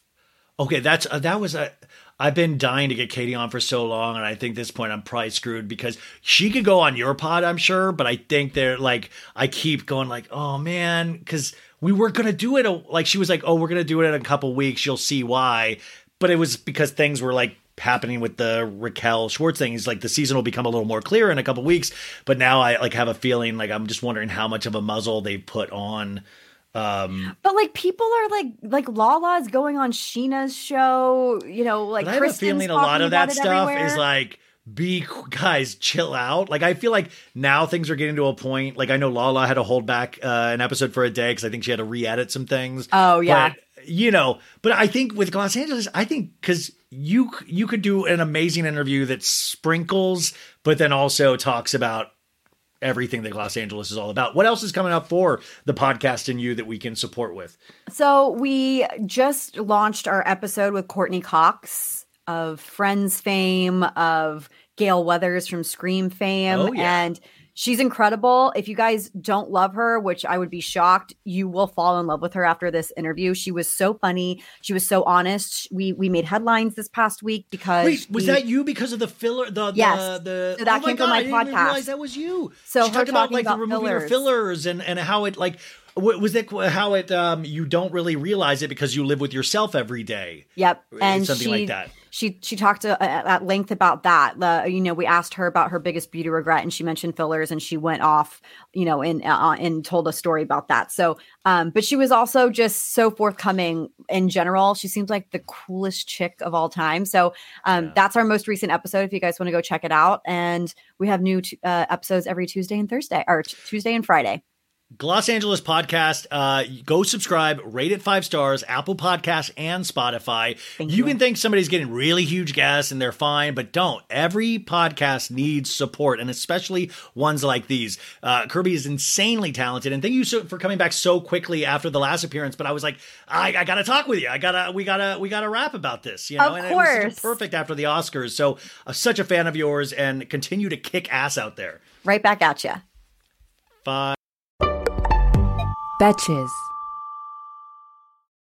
[SPEAKER 4] Okay, that's uh, that was a. I've been dying to get Katie on for so long, and I think this point I'm probably screwed because she could go on your pod, I'm sure, but I think they're like I keep going like, oh man, because we were gonna do it. A, like she was like, oh, we're gonna do it in a couple weeks. You'll see why, but it was because things were like happening with the Raquel Schwartz thing. It's like the season will become a little more clear in a couple weeks, but now I like have a feeling like I'm just wondering how much of a muzzle they put on. Um,
[SPEAKER 5] But like people are like like Lala's going on Scheana's show. You know, like
[SPEAKER 4] I have a feeling a lot of that stuff
[SPEAKER 5] everywhere.
[SPEAKER 4] is like be guys chill out. Like i feel like now things are getting to a point like i know lala had to hold back uh, an episode for a day because i think she had to re-edit some things.
[SPEAKER 5] Oh, yeah.
[SPEAKER 4] but, you know but i think with gloss angeles i think because you you could do an amazing interview that sprinkles but then also talks about everything that gloss angeles is all about. What else is coming up for the podcast and you that we can support with?
[SPEAKER 5] So we just launched our episode with Courtney Cox of Friends fame, of Gale Weathers from Scream fame,
[SPEAKER 4] Oh, yeah.
[SPEAKER 5] and she's incredible. If you guys don't love her, which I would be shocked, you will fall in love with her after this interview. She was so funny. She was so honest. We we made headlines this past week because
[SPEAKER 4] Wait, was
[SPEAKER 5] we-
[SPEAKER 4] that you because of the filler? The
[SPEAKER 5] Yes.
[SPEAKER 4] the, the
[SPEAKER 5] So that
[SPEAKER 4] oh my
[SPEAKER 5] came from
[SPEAKER 4] God,
[SPEAKER 5] my
[SPEAKER 4] I didn't
[SPEAKER 5] podcast.
[SPEAKER 4] realize that was you.
[SPEAKER 5] So
[SPEAKER 4] she
[SPEAKER 5] her
[SPEAKER 4] talked about like
[SPEAKER 5] about
[SPEAKER 4] the removing her
[SPEAKER 5] fillers.
[SPEAKER 4] fillers and and how it like was that how it um you don't really realize it because you live with yourself every day.
[SPEAKER 5] Yep, and
[SPEAKER 4] something
[SPEAKER 5] she,
[SPEAKER 4] like that.
[SPEAKER 5] She she talked uh, at length about that. The you know we asked her about her biggest beauty regret, and she mentioned fillers, and she went off you know and uh, and told a story about that. So, um, but she was also just so forthcoming in general. She seems like the coolest chick of all time. So, um,
[SPEAKER 4] Yeah.
[SPEAKER 5] that's our most recent episode. If you guys want to go check it out, and we have new t- uh, episodes every Tuesday and Thursday, or t- Tuesday and Friday.
[SPEAKER 4] Gloss Angeles podcast. Uh, go subscribe, rate it five stars, Apple Podcasts and Spotify.
[SPEAKER 5] Thank
[SPEAKER 4] you,
[SPEAKER 5] you.
[SPEAKER 4] can think somebody's getting really huge guests and they're fine, but don't. Every podcast needs support, and especially ones like these. Uh, Kirbie is insanely talented, and thank you so, for coming back so quickly after the last appearance. But I was like, I, I gotta talk with you. I gotta, we gotta, we gotta rap about this. You know,
[SPEAKER 5] Of
[SPEAKER 4] and it was
[SPEAKER 5] course.
[SPEAKER 4] perfect after the Oscars. So, uh, such a fan of yours, and continue to kick ass out there.
[SPEAKER 5] Right back at you.
[SPEAKER 4] Five.
[SPEAKER 8] Betches.